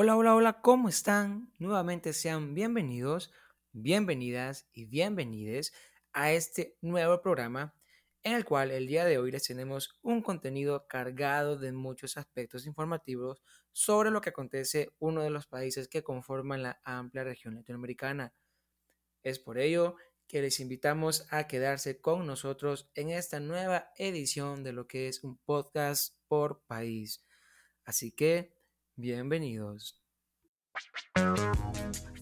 Hola, hola, hola, ¿cómo están? Nuevamente sean bienvenidos, bienvenidas y bienvenides a este nuevo programa en el cual el día de hoy les tenemos un contenido cargado de muchos aspectos informativos sobre lo que acontece uno de los países que conforman la amplia región latinoamericana. Es por ello que les invitamos a quedarse con nosotros en esta nueva edición de lo que es un podcast por país. Así que Bienvenidos.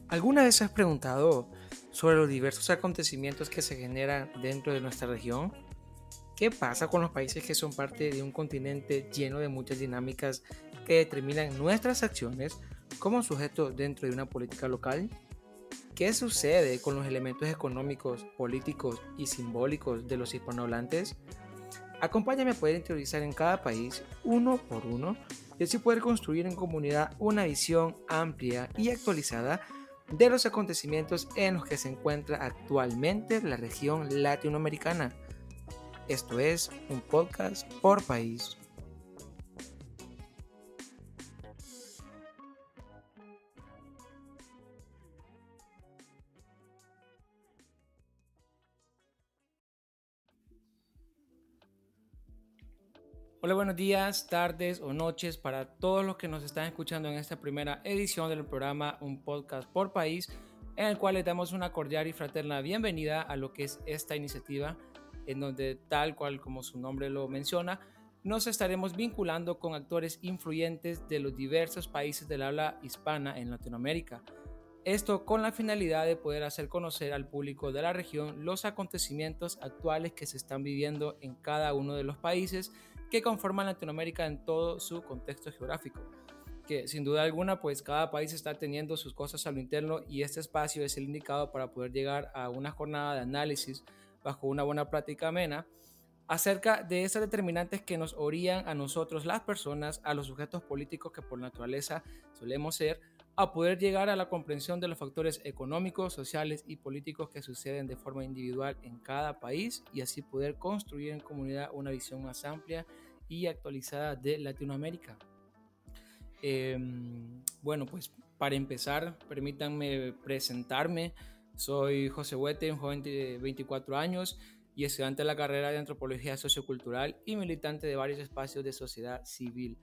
¿Alguna vez has preguntado sobre los diversos acontecimientos que se generan dentro de nuestra región? ¿Qué pasa con los países que son parte de un continente lleno de muchas dinámicas que determinan nuestras acciones como sujetos dentro de una política local? ¿Qué sucede con los elementos económicos, políticos y simbólicos de los hispanohablantes? Acompáñame a poder interiorizar en cada país, uno por uno, y así poder construir en comunidad una visión amplia y actualizada de los acontecimientos en los que se encuentra actualmente la región latinoamericana. Esto es un podcast por país. Hola, buenos días, tardes o noches para todos los que nos están escuchando en esta primera edición del programa Un Podcast por País, en el cual les damos una cordial y fraterna bienvenida a lo que es esta iniciativa, en donde tal cual como su nombre lo menciona, nos estaremos vinculando con actores influyentes de los diversos países del habla hispana en Latinoamérica. Esto con la finalidad de poder hacer conocer al público de la región los acontecimientos actuales que se están viviendo en cada uno de los países que conforman Latinoamérica en todo su contexto geográfico. Que sin duda alguna, pues cada país está teniendo sus cosas a lo interno y este espacio es el indicado para poder llegar a una jornada de análisis bajo una buena práctica amena acerca de esas determinantes que nos orían a nosotros las personas, a los sujetos políticos que por naturaleza solemos ser, a poder llegar a la comprensión de los factores económicos, sociales y políticos que suceden de forma individual en cada país y así poder construir en comunidad una visión más amplia y actualizada de Latinoamérica. Em, bueno, pues para empezar, permítanme presentarme. Soy José Huete, un joven de 24 años y estudiante de la carrera de Antropología Sociocultural y militante de varios espacios de sociedad civil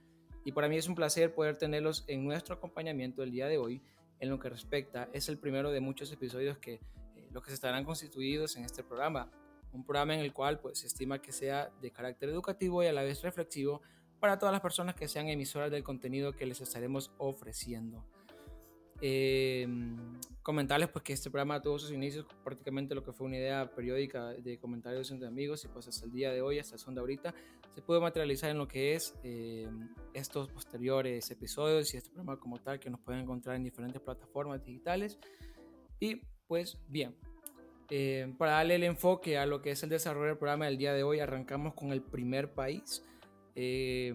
y para mí es un placer poder tenerlos en nuestro acompañamiento el día de hoy en lo que respecta. Es el primero de muchos episodios que eh, los que se estarán constituidos en este programa. Un programa en el cual pues, se estima que sea de carácter educativo y a la vez reflexivo para todas las personas que sean emisoras del contenido que les estaremos ofreciendo. Eh, comentarles pues que este programa tuvo sus inicios prácticamente lo que fue una idea periódica de comentarios entre amigos y pues hasta el día de hoy, hasta el son de ahorita, se puede materializar en lo que es eh, estos posteriores episodios y este programa como tal que nos pueden encontrar en diferentes plataformas digitales. Y pues bien, eh, para darle el enfoque a lo que es el desarrollo del programa del día de hoy, arrancamos con el primer país. Eh,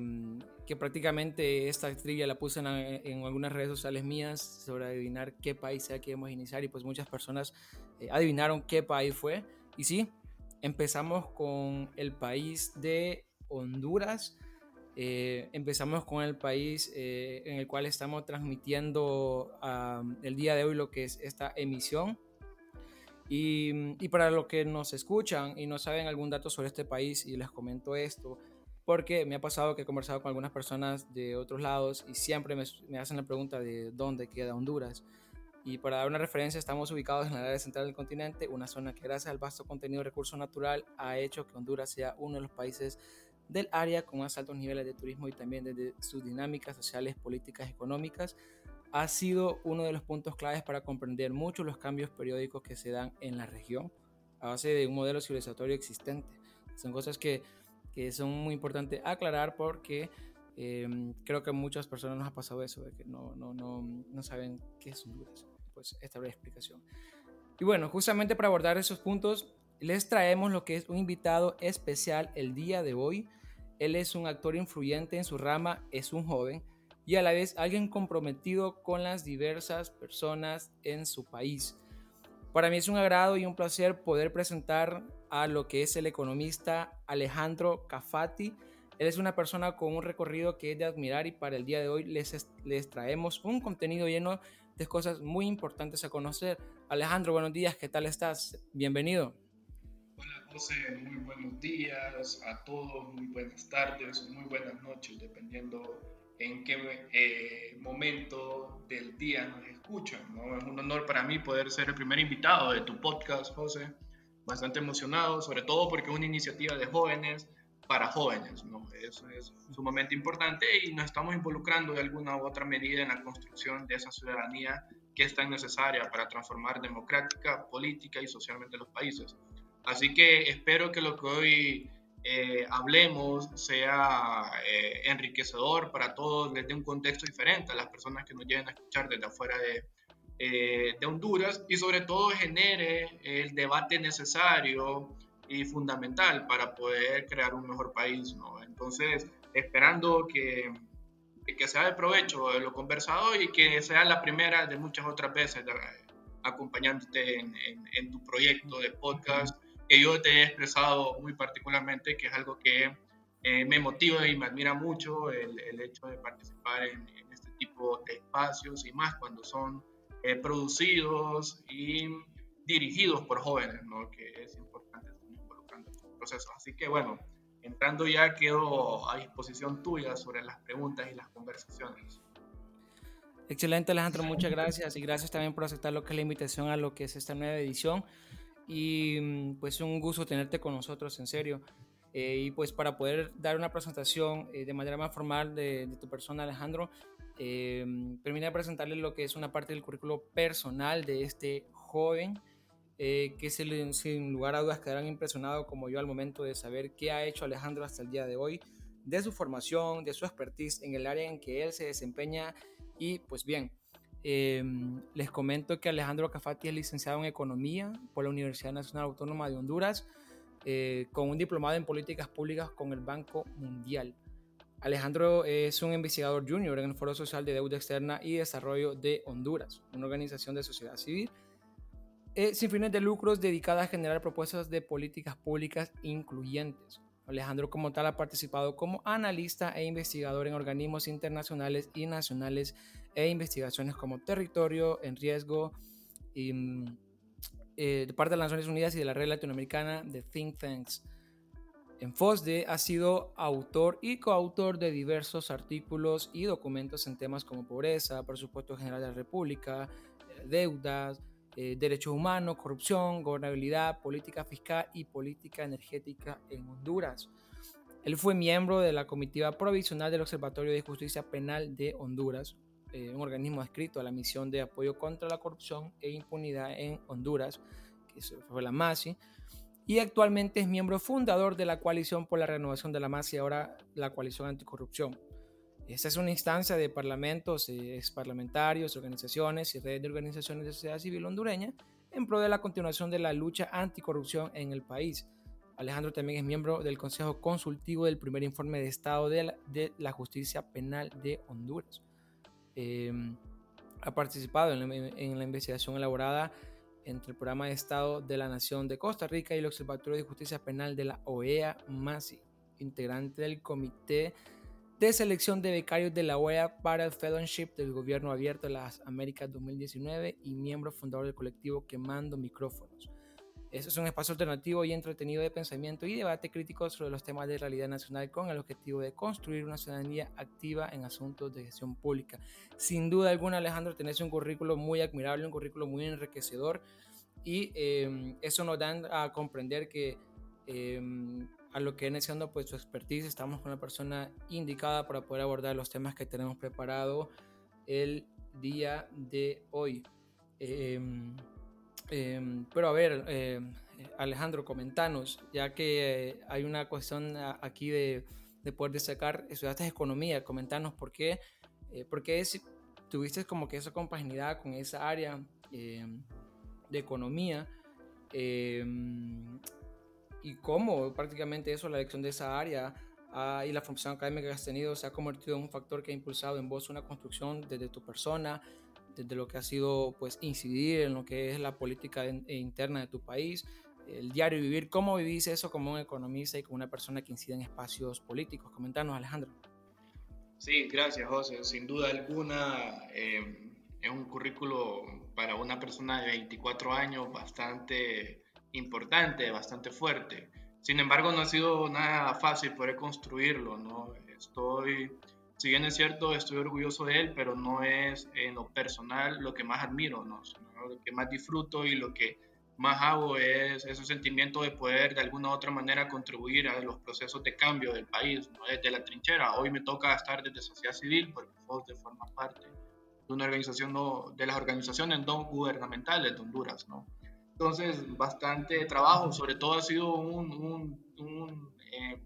que prácticamente esta trivia la puse en, algunas redes sociales mías sobre adivinar qué país sea que a iniciar y pues muchas personas eh, adivinaron qué país fue. Y sí, empezamos con el país de Honduras. Eh, empezamos con el país eh, en el cual estamos transmitiendo el día de hoy lo que es esta emisión. Y, para los que nos escuchan y no saben algún dato sobre este país y les comento esto, porque me ha pasado que he conversado con algunas personas de otros lados y siempre me, hacen la pregunta de dónde queda Honduras. Y para dar una referencia, estamos ubicados en la área central del continente, una zona que gracias al vasto contenido de recurso natural ha hecho que Honduras sea uno de los países del área con más altos niveles de turismo y también desde sus dinámicas sociales, políticas, económicas, ha sido uno de los puntos claves para comprender mucho los cambios periódicos que se dan en la región a base de un modelo civilizatorio existente. Son cosas que que son muy importantes aclarar porque em, creo que a muchas personas nos ha pasado eso, de que no, no, no, no saben qué es Honduras. Pues esta breve explicación. Y bueno, justamente para abordar esos puntos, les traemos lo que es un invitado especial el día de hoy. Él es un actor influyente en su rama, es un joven y a la vez alguien comprometido con las diversas personas en su país. Para mí es un agrado y un placer poder presentar a lo que es el economista Alejandro Cafati, Él es una persona con un recorrido que es de admirar y para el día de hoy les, les traemos un contenido lleno de cosas muy importantes a conocer. Alejandro, buenos días, ¿qué tal estás? Bienvenido. José, muy buenos días a todos, muy buenas tardes, muy buenas noches, dependiendo en qué eh, momento del día nos escuchan. Es un honor para mí poder ser el primer invitado de tu podcast, José. Bastante emocionado, sobre todo porque es una iniciativa de jóvenes para jóvenes. ¿no? Eso es sumamente importante y nos estamos involucrando de alguna u otra medida en la construcción de esa ciudadanía que es tan necesaria para transformar democrática, política y socialmente los países. Así que espero que lo que hoy eh, hablemos sea eh, enriquecedor para todos desde un contexto diferente a las personas que nos lleguen a escuchar desde afuera de, eh, de Honduras y sobre todo genere el debate necesario y fundamental para poder crear un mejor país. ¿no? Entonces, esperando que, que sea de provecho lo conversado y que sea la primera de muchas otras veces acompañándote en, en tu proyecto de podcast que yo te he expresado muy particularmente, que es algo que eh, me motiva y me admira mucho el, el hecho de participar en, este tipo de espacios y más cuando son eh, producidos y dirigidos por jóvenes, ¿no? que es importante involucrando estos procesos. Así que bueno, entrando ya quedo a disposición tuya sobre las preguntas y las conversaciones. Excelente Alejandro, muchas gracias y gracias también por aceptar lo que es la invitación a lo que es esta nueva edición y mm, pues un gusto tenerte con nosotros, en serio. Eh, y pues para poder dar una presentación eh, de manera más formal de, tu persona, Alejandro, eh, permítame presentarle lo que es una parte del currículo personal de este joven, eh, que se, sin lugar a dudas quedarán impresionados como yo al momento de saber qué ha hecho Alejandro hasta el día de hoy, de su formación, de su expertise en el área en que él se desempeña y pues bien, Em, les comento que Alejandro Cafati es licenciado en Economía por la Universidad Nacional Autónoma de Honduras, eh, con un diplomado en Políticas Públicas con el Banco Mundial. Alejandro es un investigador junior en el Foro Social de Deuda Externa y Desarrollo de Honduras, una organización de sociedad civil eh, sin fines de lucros dedicada a generar propuestas de políticas públicas incluyentes. Alejandro como tal ha participado como analista e investigador en organismos internacionales y nacionales e investigaciones como Territorio en Riesgo y, mm, eh, de parte de las Naciones Unidas y de la red latinoamericana de Think Tanks. En FOSDE ha sido autor y coautor de diversos artículos y documentos en temas como pobreza, presupuesto general de la República, deudas, eh, derechos humanos, corrupción, gobernabilidad, política fiscal y política energética en Honduras. Él fue miembro de la comitiva provisional del Observatorio de Justicia Penal de Honduras, eh, un organismo adscrito a la misión de apoyo contra la corrupción e impunidad en Honduras, que fue la MASI, y actualmente es miembro fundador de la Coalición por la Renovación de la MASI, ahora la Coalición Anticorrupción. Esta es una instancia de parlamentos, eh, parlamentarios, organizaciones y redes de organizaciones de sociedad civil hondureña en pro de la continuación de la lucha anticorrupción en el país. Alejandro también es miembro del Consejo Consultivo del primer informe de Estado de la, Justicia Penal de Honduras. Em, ha participado en la, en la, investigación elaborada entre el Programa de Estado de la Nación de Costa Rica y el Observatorio de Justicia Penal de la OEA-MASI, integrante del Comité de selección de becarios de la OEA para el Fellowship del Gobierno Abierto de las Américas 2019 y miembro fundador del colectivo Quemando Micrófonos. Este es un espacio alternativo y entretenido de pensamiento y debate crítico sobre los temas de realidad nacional con el objetivo de construir una ciudadanía activa en asuntos de gestión pública. Sin duda alguna, Alejandro, tenés un currículo muy admirable, un currículo muy enriquecedor y eh, eso nos da a comprender que eh, a lo que viene siendo pues su expertise. Estamos con una persona indicada para poder abordar los temas que tenemos preparado el día de hoy. Em, em, pero a ver, em, Alejandro, comentanos, ya que hay una cuestión aquí de, de poder destacar, estudiaste economía, comentanos por qué, eh, por qué tuviste como que esa compaginidad con esa área de economía y cómo prácticamente eso, la elección de esa área ah, y la formación académica que has tenido se ha convertido en un factor que ha impulsado en vos una construcción desde tu persona, desde lo que ha sido pues incidir en lo que es la política interna de tu país, el diario vivir. ¿Cómo vivís eso como un economista y como una persona que incide en espacios políticos? Comentanos, Alejandro. Sí, gracias, José. Sin duda alguna, eh, es un currículo para una persona de 24 años bastante importante, bastante fuerte. Sin embargo, no ha sido nada fácil poder construirlo, ¿no? Estoy, si bien es cierto, estoy orgulloso de él, pero no es en lo personal lo que más admiro, ¿no? Lo que más disfruto y lo que más hago es ese sentimiento de poder de alguna u otra manera contribuir a los procesos de cambio del país, ¿no? desde la trinchera. Hoy me toca estar desde sociedad civil, porque de forma parte de una organización, no, de las organizaciones no gubernamentales de Honduras, ¿no? Entonces, bastante trabajo, sobre todo ha sido un, un, un eh,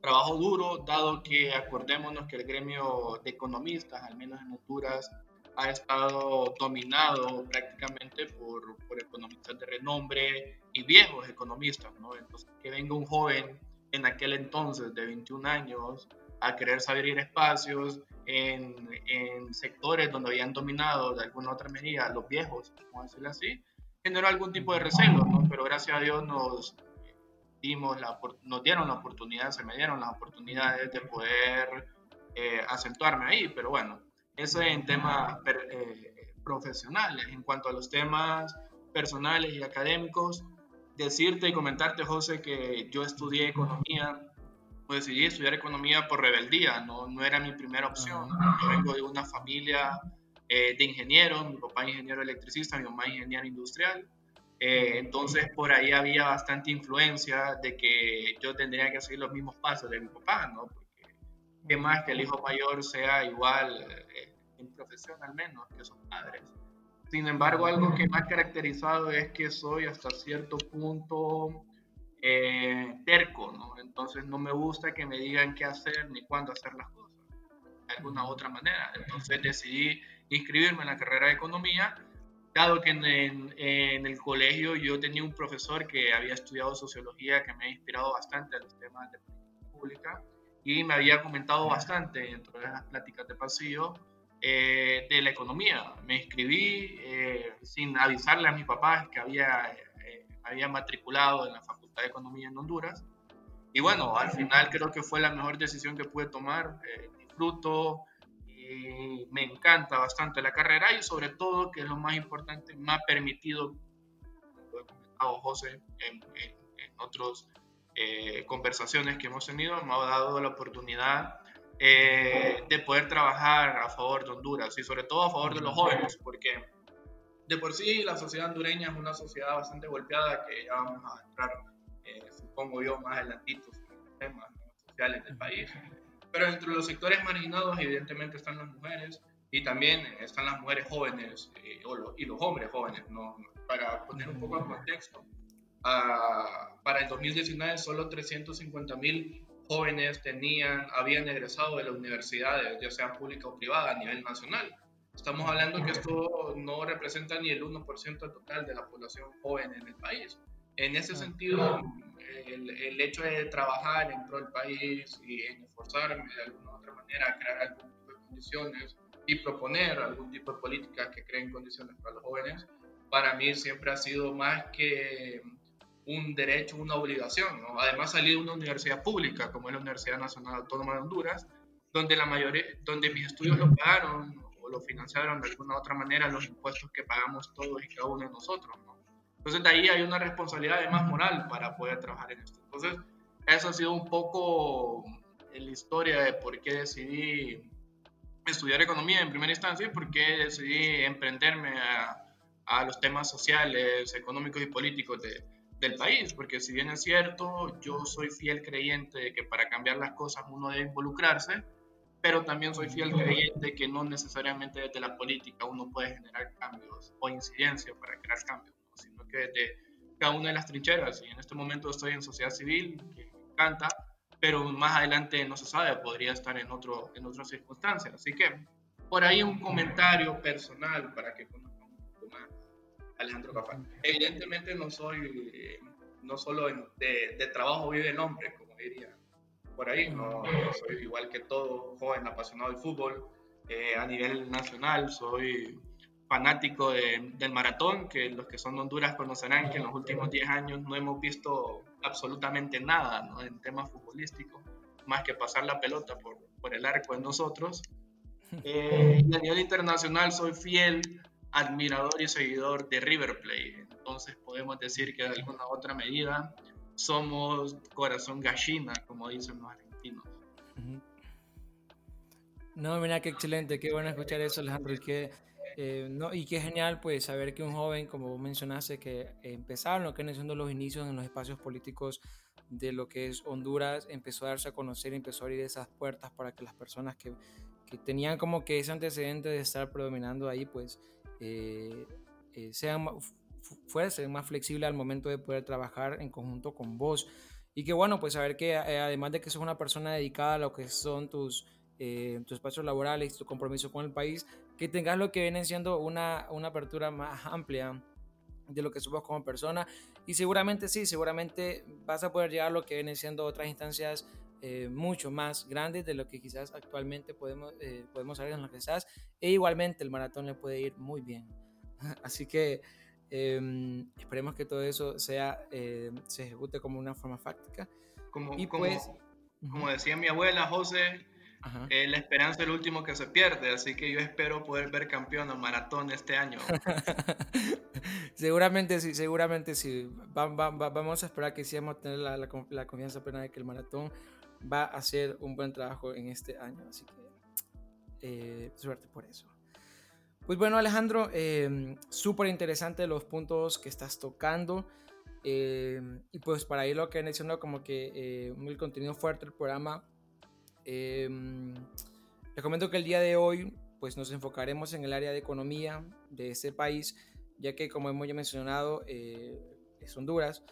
trabajo duro, dado que acordémonos que el gremio de economistas, al menos en Honduras, ha estado dominado prácticamente por, por, economistas de renombre y viejos economistas, ¿no? Entonces, que venga un joven en aquel entonces de 21 años a querer saber espacios en, en, sectores donde habían dominado de alguna otra medida los viejos, vamos a decirlo así, generó algún tipo de recelo, ¿no? Pero gracias a Dios nos, dimos la, nos dieron la oportunidad, se me dieron las oportunidades de poder eh, acentuarme ahí, pero bueno, eso en temas eh, profesionales. En cuanto a los temas personales y académicos, decirte y comentarte, José, que yo estudié economía, pues decidí estudiar economía por rebeldía, no, no era mi primera opción. Yo vengo de una familia eh, de ingenieros, mi papá ingeniero electricista, mi mamá ingeniero industrial. Eh, entonces por ahí había bastante influencia de que yo tendría que seguir los mismos pasos de mi papá, ¿no? Porque qué más que el hijo mayor sea igual en profesión al menos, que son padres. Sin embargo, algo que me ha caracterizado es que soy hasta cierto punto eh, terco, ¿no? Entonces no me gusta que me digan qué hacer ni cuándo hacer las cosas, de alguna u otra manera. Entonces decidí inscribirme en la carrera de economía, dado que en, en, el colegio yo tenía un profesor que había estudiado sociología que me ha inspirado bastante a los temas de política pública y me había comentado bastante dentro de las pláticas de pasillo eh, de la economía. Me inscribí eh, sin avisarle a mi papá que había, eh, había matriculado en la Facultad de Economía en Honduras. Y bueno, al final creo que fue la mejor decisión que pude tomar. disfruto y me encanta bastante la carrera y sobre todo, que es lo más importante, me ha permitido, lo comentado José en, en, otras conversaciones que hemos tenido, me ha dado la oportunidad eh, de poder trabajar a favor de Honduras y sobre todo a favor de los jóvenes, porque de por sí la sociedad hondureña es una sociedad bastante golpeada que ya vamos a entrar, eh, supongo yo, más adelantitos en los temas sociales del país. Pero entre los sectores marginados evidentemente están las mujeres y también están las mujeres jóvenes eh, y los hombres jóvenes, ¿no? Para poner un poco en contexto, ah, para el 2019 solo 350 mil jóvenes tenían, habían egresado de las universidades, ya sea pública o privada, a nivel nacional. Estamos hablando que esto no representa ni el 1% total de la población joven en el país. En ese sentido, el, el, hecho de trabajar en pro del país y en esforzarme de alguna u otra manera a crear algún tipo de condiciones y proponer algún tipo de políticas que creen condiciones para los jóvenes, para mí siempre ha sido más que un derecho, una obligación. ¿no? Además salí de una universidad pública, como es la Universidad Nacional Autónoma de Honduras, donde, la mayoría, donde mis estudios los pagaron o lo financiaron de alguna u otra manera los impuestos que pagamos todos y cada uno de nosotros. ¿no? Entonces de ahí hay una responsabilidad además moral para poder trabajar en esto. Entonces eso ha sido un poco la historia de por qué decidí estudiar economía en primera instancia y por qué decidí emprenderme a, a los temas sociales, económicos y políticos de, del país, porque si bien es cierto, yo soy fiel creyente de que para cambiar las cosas uno debe involucrarse, pero también soy fiel creyente que no necesariamente desde la política uno puede generar cambios o incidencia para crear cambios, sino que desde cada una de las trincheras, y en este momento estoy en sociedad civil, que me encanta, pero más adelante no se sabe, podría estar en, otro, en otras circunstancias. Así que por ahí un comentario personal para que Alejandro Cafá. Evidentemente no soy, no solo de, de, trabajo vive el hombre, como diría por ahí, no, soy igual que todo joven apasionado del fútbol. Eh, a nivel nacional soy fanático del maratón, que los que son de Honduras conocerán que en los últimos 10 años no hemos visto absolutamente nada ¿no? en temas futbolísticos, más que pasar la pelota por, por el arco de nosotros. Eh, y a nivel internacional soy fiel admirador y seguidor de River Plate, entonces podemos decir que de alguna otra medida somos corazón gallina, como dicen los argentinos. No, mira qué excelente, qué bueno escuchar eso, Alejandro, y qué, eh, no, y qué genial pues saber que un joven, como vos mencionaste, que empezaron lo que han siendo los inicios en los espacios políticos de lo que es Honduras, empezó a darse a conocer, empezó a abrir esas puertas para que las personas que, que tenían como que ese antecedente de estar predominando ahí, pues eh, eh, sean más flexible al momento de poder trabajar en conjunto con vos. Y que bueno, pues saber que eh, además de que sos una persona dedicada a lo que son tus, eh, tus espacios laborales, tu compromiso con el país, que tengas lo que viene siendo una, una apertura más amplia de lo que somos como persona. Y seguramente sí, seguramente vas a poder llegar a lo que vienen siendo otras instancias eh, mucho más grandes de lo que quizás actualmente podemos, podemos saber en lo que estás. E igualmente el maratón le puede ir muy bien. Así que Em, esperemos que todo eso sea, eh, se ejecute como una forma fáctica. Como, y pues, como, decía mi abuela José, eh, la esperanza es el último que se pierde, así que yo espero poder ver campeón al maratón este año. seguramente sí, seguramente sí. vamos a esperar que sí vamos a tener la, la, confianza plena de que el maratón va a hacer un buen trabajo en este año, así que eh, suerte por eso. Pues bueno, Alejandro, em, súper interesante los puntos que estás tocando. Em, y pues para ir lo que han hecho como que eh, el contenido fuerte del programa, em, les comento que el día de hoy pues nos enfocaremos en el área de economía de este país, ya que como hemos ya mencionado, eh, es Honduras.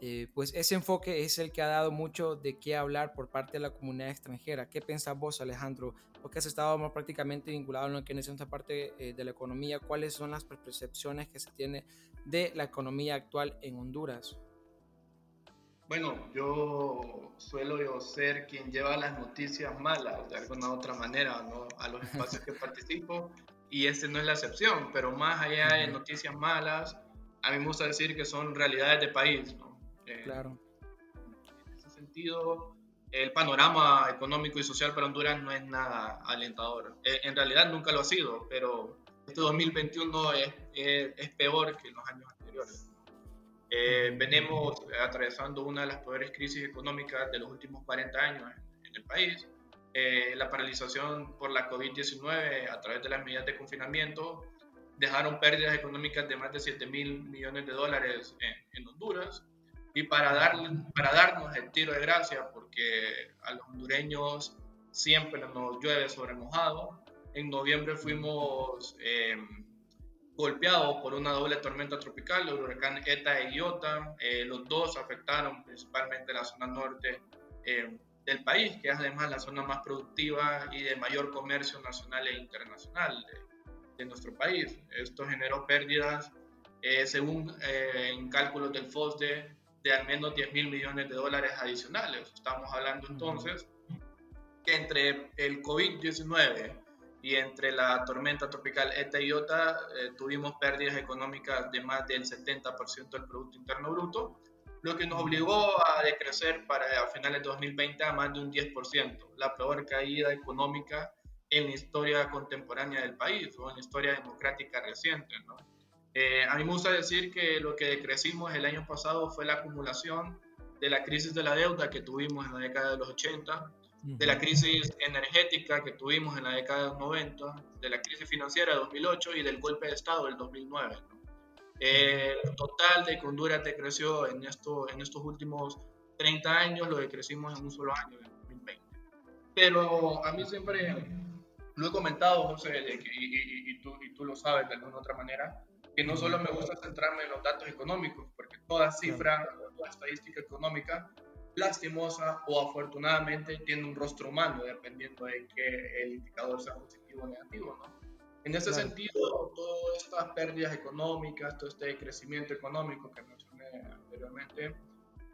Eh, pues ese enfoque es el que ha dado mucho de qué hablar por parte de la comunidad extranjera. ¿Qué piensas vos, Alejandro? Porque has estado más prácticamente vinculado en lo que es esta parte eh, de la economía. ¿Cuáles son las percepciones que se tiene de la economía actual en Honduras? Bueno, yo suelo yo ser quien lleva las noticias malas de alguna otra manera ¿no? a los espacios que participo y este no es la excepción, pero más allá de noticias malas, a mí me gusta decir que son realidades de país. ¿no? claro. En ese sentido, el panorama económico y social para Honduras no es nada alentador. Eh, en realidad nunca lo ha sido, pero este 2021 es, es, peor que los años anteriores. Eh, venimos atravesando una de las peores crisis económicas de los últimos 40 años en el país. Eh, la paralización por la COVID-19 a través de las medidas de confinamiento dejaron pérdidas económicas de más de 7 mil millones de dólares en, en Honduras y para, darle, para darnos el tiro de gracia, porque a los hondureños siempre nos llueve sobre mojado, en noviembre fuimos em, golpeados por una doble tormenta tropical, el huracán ETA e Iota. Eh, los dos afectaron principalmente la zona norte em, del país, que es además la zona más productiva y de mayor comercio nacional e internacional de, de nuestro país. Esto generó pérdidas, eh, según eh, en cálculos del FOSDE, de al menos 10 mil millones de dólares adicionales. Estamos hablando entonces que entre el COVID-19 y entre la tormenta tropical ETA y OTA eh, tuvimos pérdidas económicas de más del 70% del Producto Interno Bruto, lo que nos obligó a decrecer para a finales de 2020 a más de un 10%, la peor caída económica en la historia contemporánea del país o en la historia democrática reciente. ¿no? Eh, a mí me gusta decir que lo que decrecimos el año pasado fue la acumulación de la crisis de la deuda que tuvimos en la década de los 80, de la crisis energética que tuvimos en la década de los 90, de la crisis financiera de 2008 y del golpe de Estado del 2009. el total de que Honduras decreció en, esto, en estos últimos 30 años lo decrecimos en un solo año, en 2020. Pero a mí siempre lo he comentado, José, y, y, tú, y tú lo sabes de alguna otra manera, que no solo me gusta centrarme en los datos económicos, porque toda cifra, toda estadística económica, lastimosa o afortunadamente, tiene un rostro humano, dependiendo de que el indicador sea positivo o negativo, ¿no? En ese sentido, todas estas pérdidas económicas, todo este crecimiento económico que mencioné anteriormente,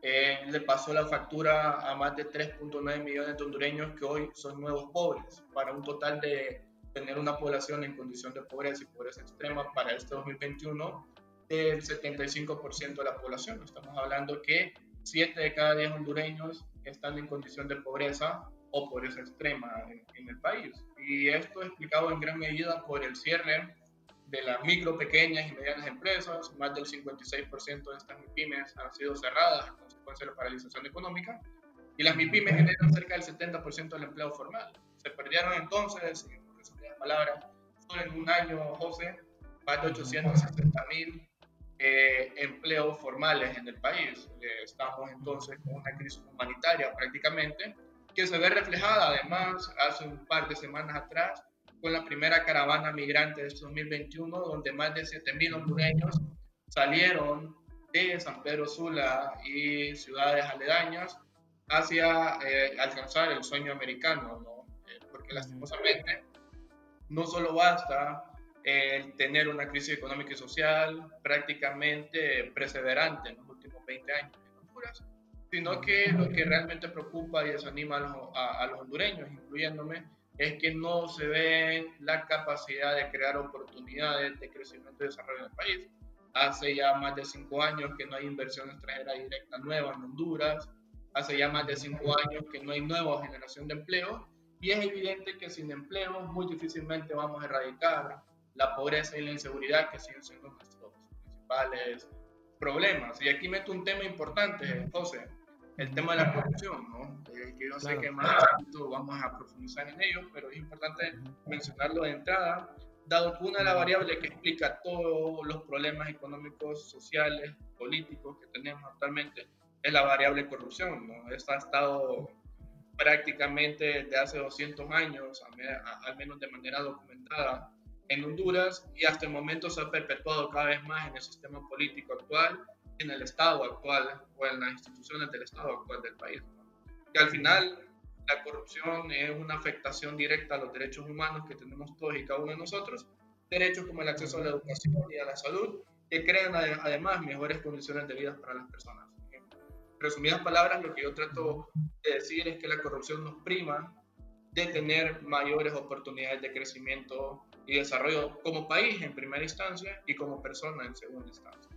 eh, le pasó la factura a más de 3.9 millones de hondureños que hoy son nuevos pobres, para un total de tener una población en condición de pobreza y pobreza extrema para este 2021 del 75% de la población. Estamos hablando que 7 de cada 10 hondureños están en condición de pobreza o pobreza extrema en, el país. Y esto es explicado en gran medida por el cierre de las micro, pequeñas y medianas empresas. Más del 56% de estas MIPIMES han sido cerradas a consecuencia de la paralización económica. Y las MIPIMES generan cerca del 70% del empleo formal. Se perdieron entonces, en palabras, solo en un año, José, más de 860 mil eh, empleos formales en el país. estamos entonces con una crisis humanitaria prácticamente, que se ve reflejada además hace un par de semanas atrás con la primera caravana migrante de este 2021, donde más de 7.000 hondureños salieron de San Pedro Sula y ciudades aledañas hacia eh, alcanzar el sueño americano, ¿no? Eh, porque lastimosamente no solo basta el tener una crisis económica y social prácticamente perseverante en los últimos 20 años en Honduras, sino que lo que realmente preocupa y desanima a los, hondureños, incluyéndome, es que no se ve la capacidad de crear oportunidades de crecimiento y desarrollo en el país. Hace ya más de cinco años que no hay inversión extranjera directa nueva en Honduras. Hace ya más de cinco años que no hay nueva generación de empleo. Y es evidente que sin empleo muy difícilmente vamos a erradicar la pobreza y la inseguridad que siguen siendo nuestros principales problemas. Y aquí meto un tema importante, José, el tema de la corrupción, ¿no? Eh, que yo sé que más adelante vamos a profundizar en ello, pero es importante mencionarlo de entrada, dado que una de las variables que explica todos los problemas económicos, sociales, políticos que tenemos actualmente es la variable corrupción, ¿no? Esta ha estado prácticamente desde hace 200 años, al menos de manera documentada, en Honduras y hasta el momento se ha perpetuado cada vez más en el sistema político actual, en el Estado actual o en las instituciones del Estado actual del país. Que al final la corrupción es una afectación directa a los derechos humanos que tenemos todos y cada uno de nosotros, derechos como el acceso a la educación y a la salud, que crean además mejores condiciones de vida para las personas. En resumidas palabras, lo que yo trato de decir es que la corrupción nos prima de tener mayores oportunidades de crecimiento y desarrollo como país en primera instancia y como persona en segunda instancia.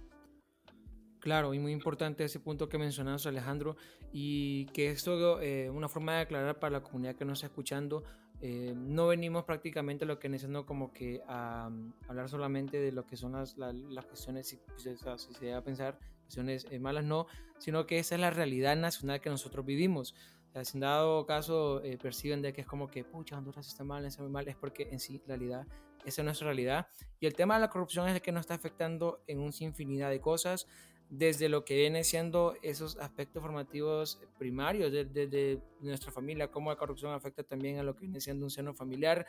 Claro, y muy importante ese punto que mencionas, Alejandro, y que esto es eh, una forma de aclarar para la comunidad que nos está escuchando. Eh, no venimos prácticamente lo que necesitamos como que a, hablar solamente de lo que son las, las, cuestiones, si, si, se a pensar, cuestiones eh, malas, no, sino que esa es la realidad nacional que nosotros vivimos. O sea, dado caso perciben de que es como que, pucha, Honduras está mal, está muy mal, es porque en sí, realidad, esa es nuestra realidad. Y el tema de la corrupción es el que nos está afectando en un sinfinidad de cosas desde lo que viene siendo esos aspectos formativos primarios de, nuestra familia, cómo la corrupción afecta también a lo que viene siendo un seno familiar,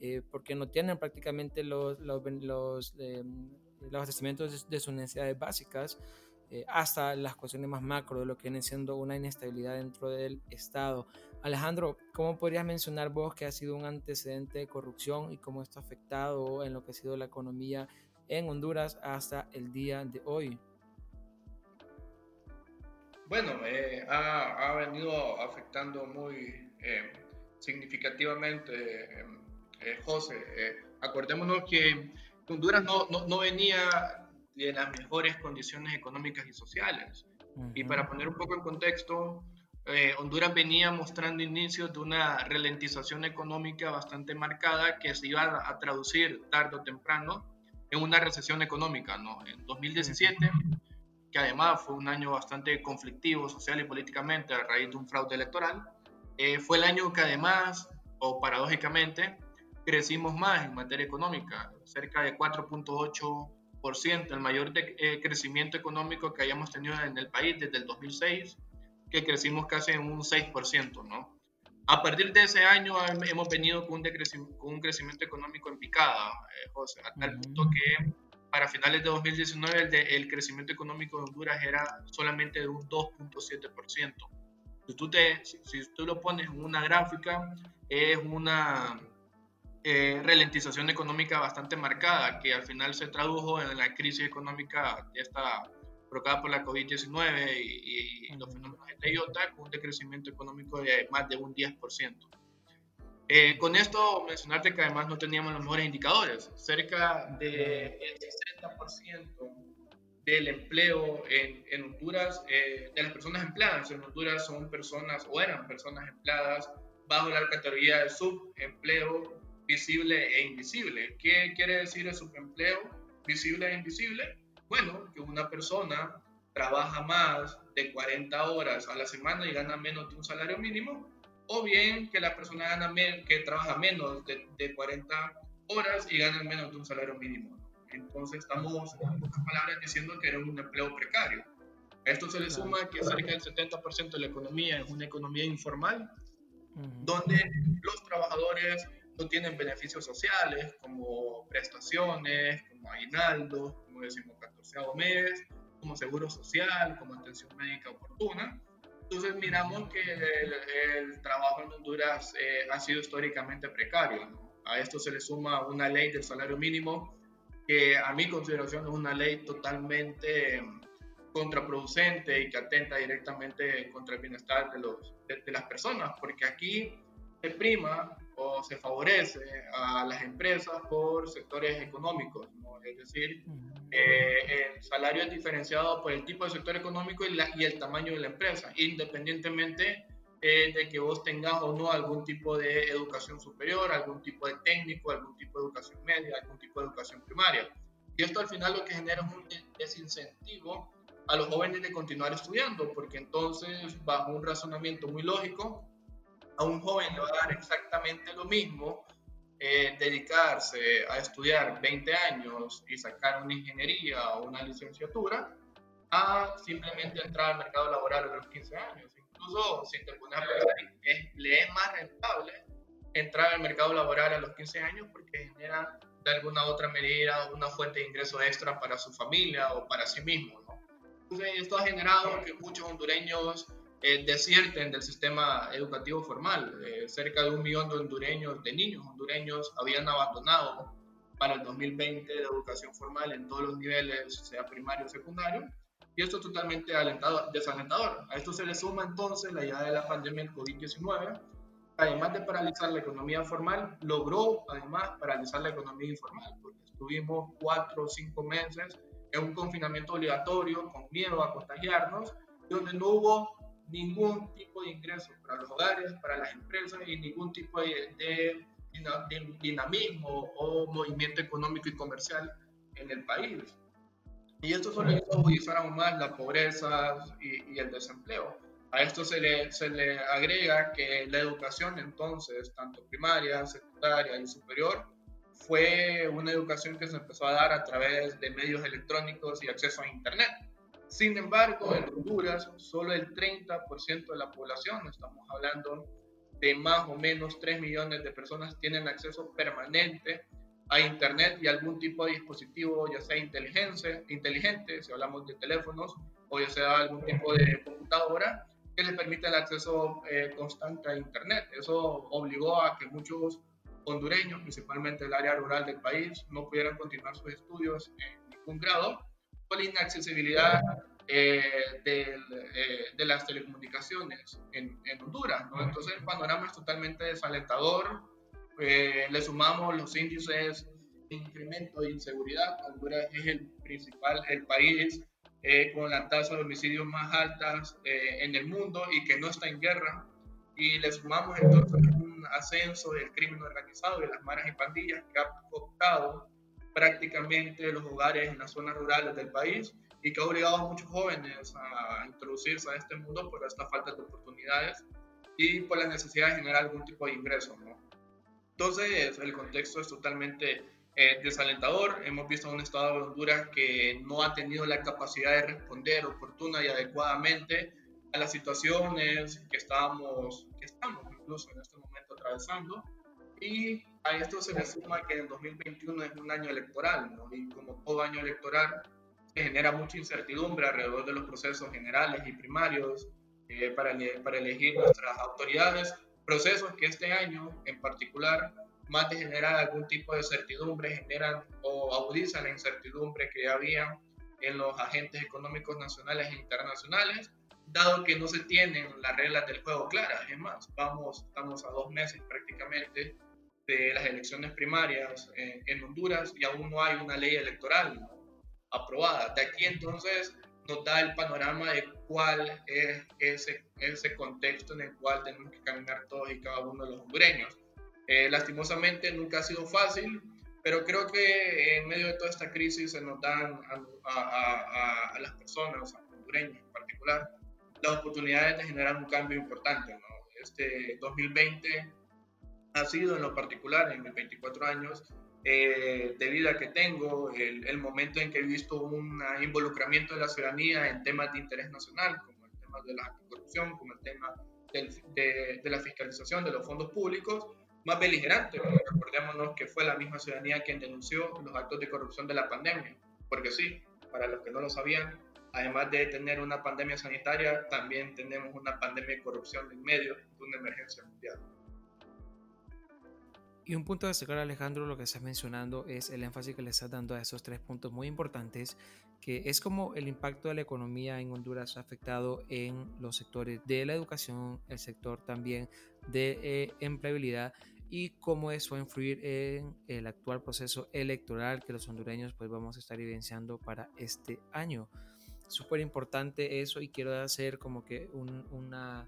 eh, porque no tienen prácticamente los, los, los, eh, los abastecimientos de, sus necesidades básicas, eh, hasta las cuestiones más macro de lo que viene siendo una inestabilidad dentro del Estado. Alejandro, ¿cómo podrías mencionar vos que ha sido un antecedente de corrupción y cómo esto ha afectado en lo que ha sido la economía en Honduras hasta el día de hoy? Bueno, eh, ha, venido afectando muy eh, significativamente, José. acordémonos que Honduras no, no, venía de las mejores condiciones económicas y sociales. Y para poner un poco en contexto, Honduras venía mostrando inicios de una ralentización económica bastante marcada que se iba a traducir tarde o temprano en una recesión económica. ¿no? En 2017 que además fue un año bastante conflictivo social y políticamente a raíz de un fraude electoral, eh, fue el año que además, o paradójicamente, crecimos más en materia económica, cerca de 4.8%, el mayor eh, crecimiento económico que hayamos tenido en el país desde el 2006, que crecimos casi en un 6%, ¿no? A partir de ese año hemos venido con un, con un crecimiento económico en picada, eh, José, a tal punto que para finales de 2019 el, el, crecimiento económico de Honduras era solamente de un 2.7%. Si tú, te, si, tú lo pones en una gráfica, es una eh, ralentización económica bastante marcada, que al final se tradujo en la crisis económica ya está provocada por la COVID-19 y, los fenómenos de IOTA, con un decrecimiento económico de más de un 10%. Eh, con esto, mencionarte que además no teníamos los mejores indicadores. Cerca del 60% del empleo en, en Honduras, eh, de las personas empleadas en Honduras son personas o eran personas empleadas bajo la categoría de subempleo visible e invisible. ¿Qué quiere decir el subempleo visible e invisible? Bueno, que una persona trabaja más de 40 horas a la semana y gana menos de un salario mínimo o bien que la persona gana que trabaja menos de, de 40 horas y gana menos de un salario mínimo. Entonces estamos, en otras palabras, diciendo que era un empleo precario. A esto se le suma que cerca del 70% de la economía es una economía informal, donde los trabajadores no tienen beneficios sociales como prestaciones, como aguinaldos, como 14 mes, como seguro social, como atención médica oportuna. Entonces miramos que el, trabajo en Honduras eh, ha sido históricamente precario. A esto se le suma una ley del salario mínimo que a mi consideración es una ley totalmente contraproducente y que atenta directamente contra el bienestar de, los, de, las personas, porque aquí se prima se favorece a las empresas por sectores económicos, es decir, eh, el salario es diferenciado por el tipo de sector económico y, y el tamaño de la empresa, independientemente eh, de que vos tengas o no algún tipo de educación superior, algún tipo de técnico, algún tipo de educación media, algún tipo de educación primaria. Y esto al final lo que genera es un desincentivo a los jóvenes de continuar estudiando, porque entonces, bajo un razonamiento muy lógico, a un joven le va a dar exactamente lo mismo eh, dedicarse a estudiar 20 años y sacar una ingeniería o una licenciatura a simplemente entrar al mercado laboral a los 15 años. Incluso si te pones a pensar, es, le es más rentable entrar al mercado laboral a los 15 años porque genera de alguna otra medida una fuente de ingresos extra para su familia o para sí mismo. ¿no? Entonces, esto ha generado que muchos hondureños eh, desierten del sistema educativo formal. Eh, cerca de un millón de hondureños, de niños hondureños, habían abandonado para el 2020 la educación formal en todos los niveles, sea primario o secundario. Y esto es totalmente alentado, desalentador. A esto se le suma entonces la llegada de la pandemia del COVID-19. Además de paralizar la economía formal, logró además paralizar la economía informal, porque estuvimos cuatro o cinco meses en un confinamiento obligatorio con miedo a contagiarnos, donde no hubo ningún tipo de ingresos para los hogares, para las empresas y ningún tipo de, de, dinamismo o movimiento económico y comercial en el país. Y esto solo agudizar aún más la pobreza y, y, el desempleo. A esto se le, se le agrega que la educación entonces, tanto primaria, secundaria y superior, fue una educación que se empezó a dar a través de medios electrónicos y acceso a Internet. Sin embargo, en Honduras, solo el 30% de la población, estamos hablando de más o menos 3 millones de personas, tienen acceso permanente a Internet y algún tipo de dispositivo, ya sea inteligente, inteligente si hablamos de teléfonos, o ya sea algún tipo de computadora, que les permita el acceso eh, constante a Internet. Eso obligó a que muchos hondureños, principalmente del área rural del país, no pudieran continuar sus estudios en ningún grado la inaccesibilidad eh, eh, de, las telecomunicaciones en, en Honduras. ¿no? Entonces el panorama es totalmente desalentador. Eh, le sumamos los índices de incremento de inseguridad. Honduras es el principal, el país con la tasa de homicidios más altas en el mundo y que no está en guerra. Y le sumamos entonces un ascenso del crimen organizado de las maras y pandillas que ha cooptado prácticamente los hogares en las zonas rurales del país y que ha obligado a muchos jóvenes a introducirse a este mundo por esta falta de oportunidades y por la necesidad de generar algún tipo de ingreso. Entonces, el contexto es totalmente eh, desalentador. Hemos visto un Estado de Honduras que no ha tenido la capacidad de responder oportuna y adecuadamente a las situaciones que, estábamos, que estamos incluso en este momento atravesando y a esto se le suma que el 2021 es un año electoral, ¿no? y como todo año electoral se genera mucha incertidumbre alrededor de los procesos generales y primarios eh, para, para elegir nuestras autoridades, procesos que este año en particular, más de generar algún tipo de certidumbre, generan o agudizan la incertidumbre que había en los agentes económicos nacionales e internacionales dado que no se tienen las reglas del juego claras. Es más, vamos, estamos a dos meses prácticamente de las elecciones primarias en, Honduras y aún no hay una ley electoral aprobada. De aquí entonces nos da el panorama de cuál es ese, ese contexto en el cual tenemos que caminar todos y cada uno de los hondureños. Eh, lastimosamente nunca ha sido fácil, pero creo que en medio de toda esta crisis se nos dan a, a las personas, a los hondureños en particular, las oportunidades de generar un cambio importante. ¿no? Este 2020 ha sido en lo particular, en mis 24 años eh, de vida que tengo, el, el, momento en que he visto un involucramiento de la ciudadanía en temas de interés nacional, como el tema de la corrupción, como el tema del, de, de, la fiscalización de los fondos públicos, más beligerante. Recordémonos que fue la misma ciudadanía quien denunció los actos de corrupción de la pandemia, porque sí, para los que no lo sabían, además de tener una pandemia sanitaria, también tenemos una pandemia de corrupción en medio de una emergencia mundial. Y un punto de destacar, Alejandro, lo que estás mencionando es el énfasis que le estás dando a esos tres puntos muy importantes, que es como el impacto de la economía en Honduras ha afectado en los sectores de la educación, el sector también de eh, empleabilidad y cómo eso va a influir en el actual proceso electoral que los hondureños pues vamos a estar evidenciando para este año. Súper importante eso y quiero hacer como que un, una,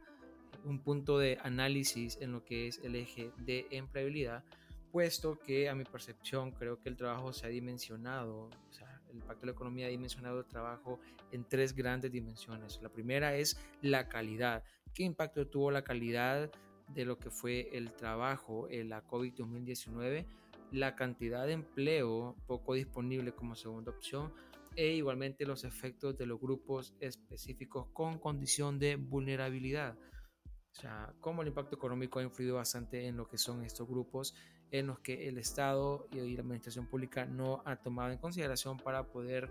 un punto de análisis en lo que es el eje de empleabilidad, puesto que a mi percepción creo que el trabajo se ha dimensionado, o sea, el impacto de la economía ha dimensionado el trabajo en tres grandes dimensiones. La primera es la calidad. ¿Qué impacto tuvo la calidad de lo que fue el trabajo en la COVID-2019? La cantidad de empleo poco disponible como segunda opción, e igualmente los efectos de los grupos específicos con condición de vulnerabilidad. O sea, cómo el impacto económico ha influido bastante en lo que son estos grupos en los que el Estado y la administración pública no ha tomado en consideración para poder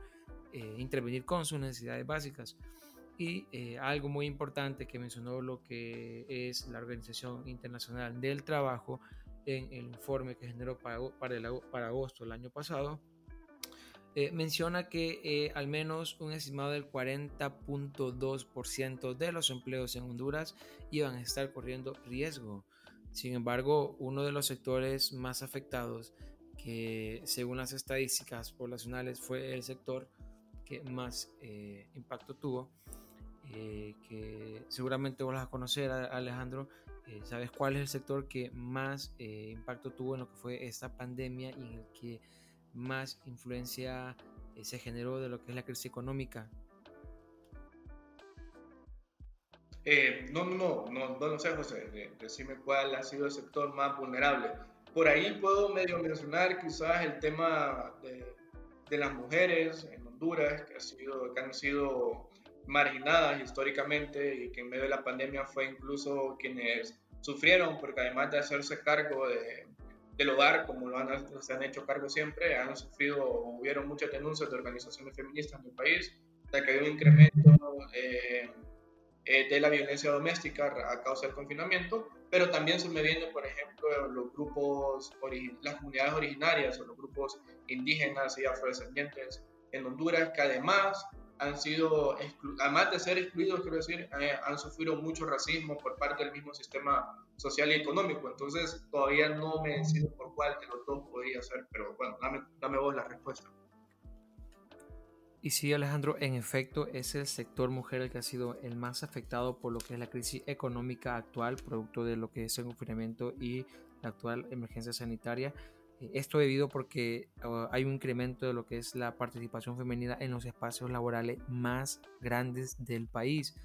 eh, intervenir con sus necesidades básicas. Y eh, algo muy importante que mencionó lo que es la Organización Internacional del Trabajo en el informe que generó para, para, el, para agosto del año pasado, eh, menciona que eh, al menos un estimado del 40.2% de los empleos en Honduras iban a estar corriendo riesgo. Sin embargo, uno de los sectores más afectados, que según las estadísticas poblacionales fue el sector que más eh, impacto tuvo, que seguramente vos vas a conocer, Alejandro, ¿sabes cuál es el sector que más impacto tuvo en lo que fue esta pandemia y en el que más influencia eh, se generó de lo que es la crisis económica? Eh, no, no, no, no, sé, José, decime cuál ha sido el sector más vulnerable. Por ahí puedo medio mencionar quizás el tema de, de las mujeres en Honduras, que, ha sido, que han sido marginadas históricamente y que en medio de la pandemia fue incluso quienes sufrieron, porque además de hacerse cargo de, del hogar, como lo han, se han hecho cargo siempre, han sufrido, hubieron muchas denuncias de organizaciones feministas en el país, de que hay un incremento eh, eh, de la violencia doméstica a causa del confinamiento, pero también se me vienen, por ejemplo, los grupos, las comunidades originarias o los grupos indígenas y afrodescendientes en Honduras, que además han sido, además de ser excluidos, quiero decir, eh, han sufrido mucho racismo por parte del mismo sistema social y económico. Entonces, todavía no me decido por cuál de los dos podría ser, pero bueno, dame, dame vos la respuesta. Y sí, Alejandro, en efecto, es el sector mujer el que ha sido el más afectado por lo que es la crisis económica actual, producto de lo que es el confinamiento y la actual emergencia sanitaria. Esto debido porque ah, hay un incremento de lo que es la participación femenina en los espacios laborales más grandes del país.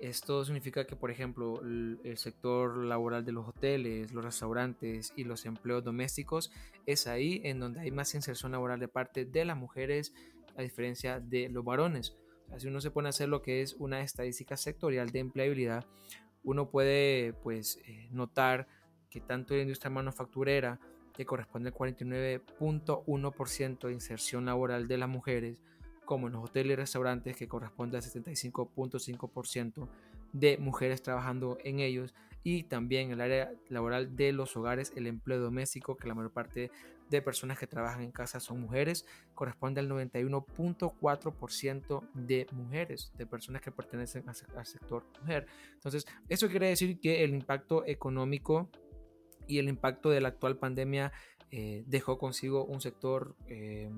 Esto significa que, por ejemplo, el sector laboral de los hoteles, los restaurantes y los empleos domésticos es ahí en donde hay más inserción laboral de parte de las mujeres a diferencia de los varones. si uno se pone a hacer lo que es una estadística sectorial de empleabilidad, uno puede pues eh, notar que tanto la industria manufacturera que corresponde al 49.1% de inserción laboral de las mujeres, como en los hoteles y restaurantes, que corresponde al 75.5% de mujeres trabajando en ellos, y también el área laboral de los hogares, el empleo doméstico, que la mayor parte de personas que trabajan en casa son mujeres, corresponde al 91.4% de mujeres, de personas que pertenecen al sector mujer. Entonces, eso quiere decir que el impacto económico y el impacto de la actual pandemia eh, dejó consigo un sector, eh,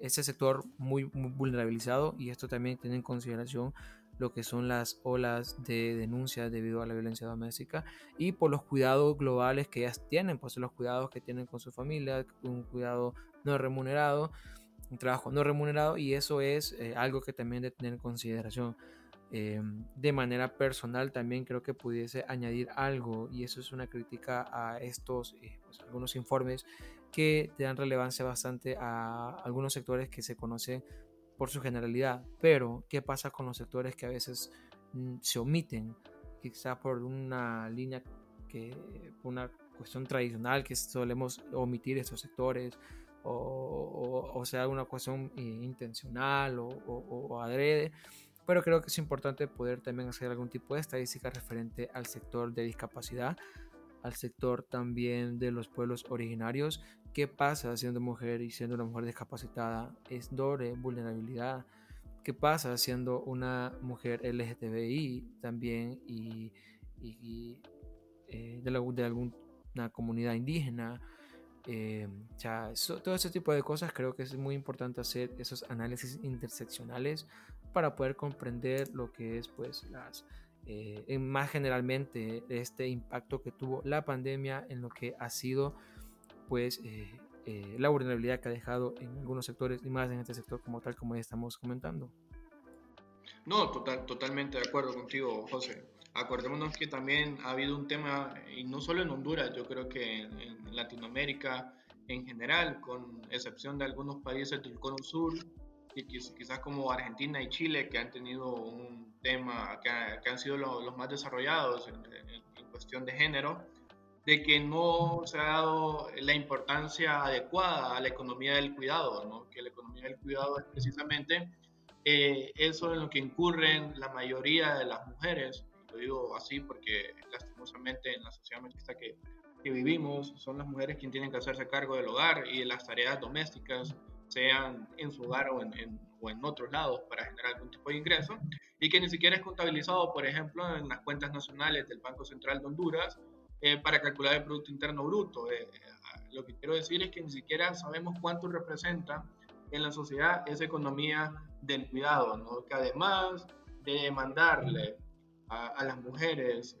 ese sector muy, muy, vulnerabilizado y esto también tiene en consideración lo que son las olas de denuncias debido a la violencia doméstica y por los cuidados globales que ellas tienen, pues los cuidados que tienen con su familia, un cuidado no remunerado, un trabajo no remunerado y eso es eh, algo que también de tener en consideración. Eh, de manera personal también creo que pudiese añadir algo y eso es una crítica a estos eh, pues, algunos informes que dan relevancia bastante a algunos sectores que se conocen por su generalidad, pero ¿qué pasa con los sectores que a veces mm, se omiten? Quizá por una línea que, una cuestión tradicional que solemos omitir estos sectores, o, sea, una cuestión eh, intencional o, o, adrede, pero creo que es importante poder también hacer algún tipo de estadística referente al sector de discapacidad, al sector también de los pueblos originarios ¿Qué pasa siendo mujer y siendo una mujer discapacitada? Es doble vulnerabilidad. ¿Qué pasa siendo una mujer LGTBI también y, eh, de, alguna comunidad indígena? Eh, todo ese tipo de cosas creo que es muy importante hacer esos análisis interseccionales para poder comprender lo que es pues las eh, más generalmente este impacto que tuvo la pandemia en lo que ha sido pues eh, eh, la vulnerabilidad que ha dejado en algunos sectores y más en este sector como tal como ya estamos comentando. No, total, totalmente de acuerdo contigo, José. Acordémonos que también ha habido un tema, y no solo en Honduras, yo creo que en, Latinoamérica en general, con excepción de algunos países del Cono Sur, y quizás como Argentina y Chile, que han tenido un tema, que, han sido los más desarrollados en, en, cuestión de género, de que no se ha dado la importancia adecuada a la economía del cuidado, ¿no? que la economía del cuidado es precisamente eh, eso en lo que incurren la mayoría de las mujeres, lo digo así porque lastimosamente en la sociedad machista que, que vivimos son las mujeres quienes tienen que hacerse cargo del hogar y de las tareas domésticas, sean en su hogar o en, o en otros lados para generar algún tipo de ingreso, y que ni siquiera es contabilizado, por ejemplo, en las cuentas nacionales del Banco Central de Honduras, eh, para calcular el Producto Interno Bruto. Eh, eh, lo que quiero decir es que ni siquiera sabemos cuánto representa en la sociedad esa economía del cuidado, ¿no? que además de demandarle a, las mujeres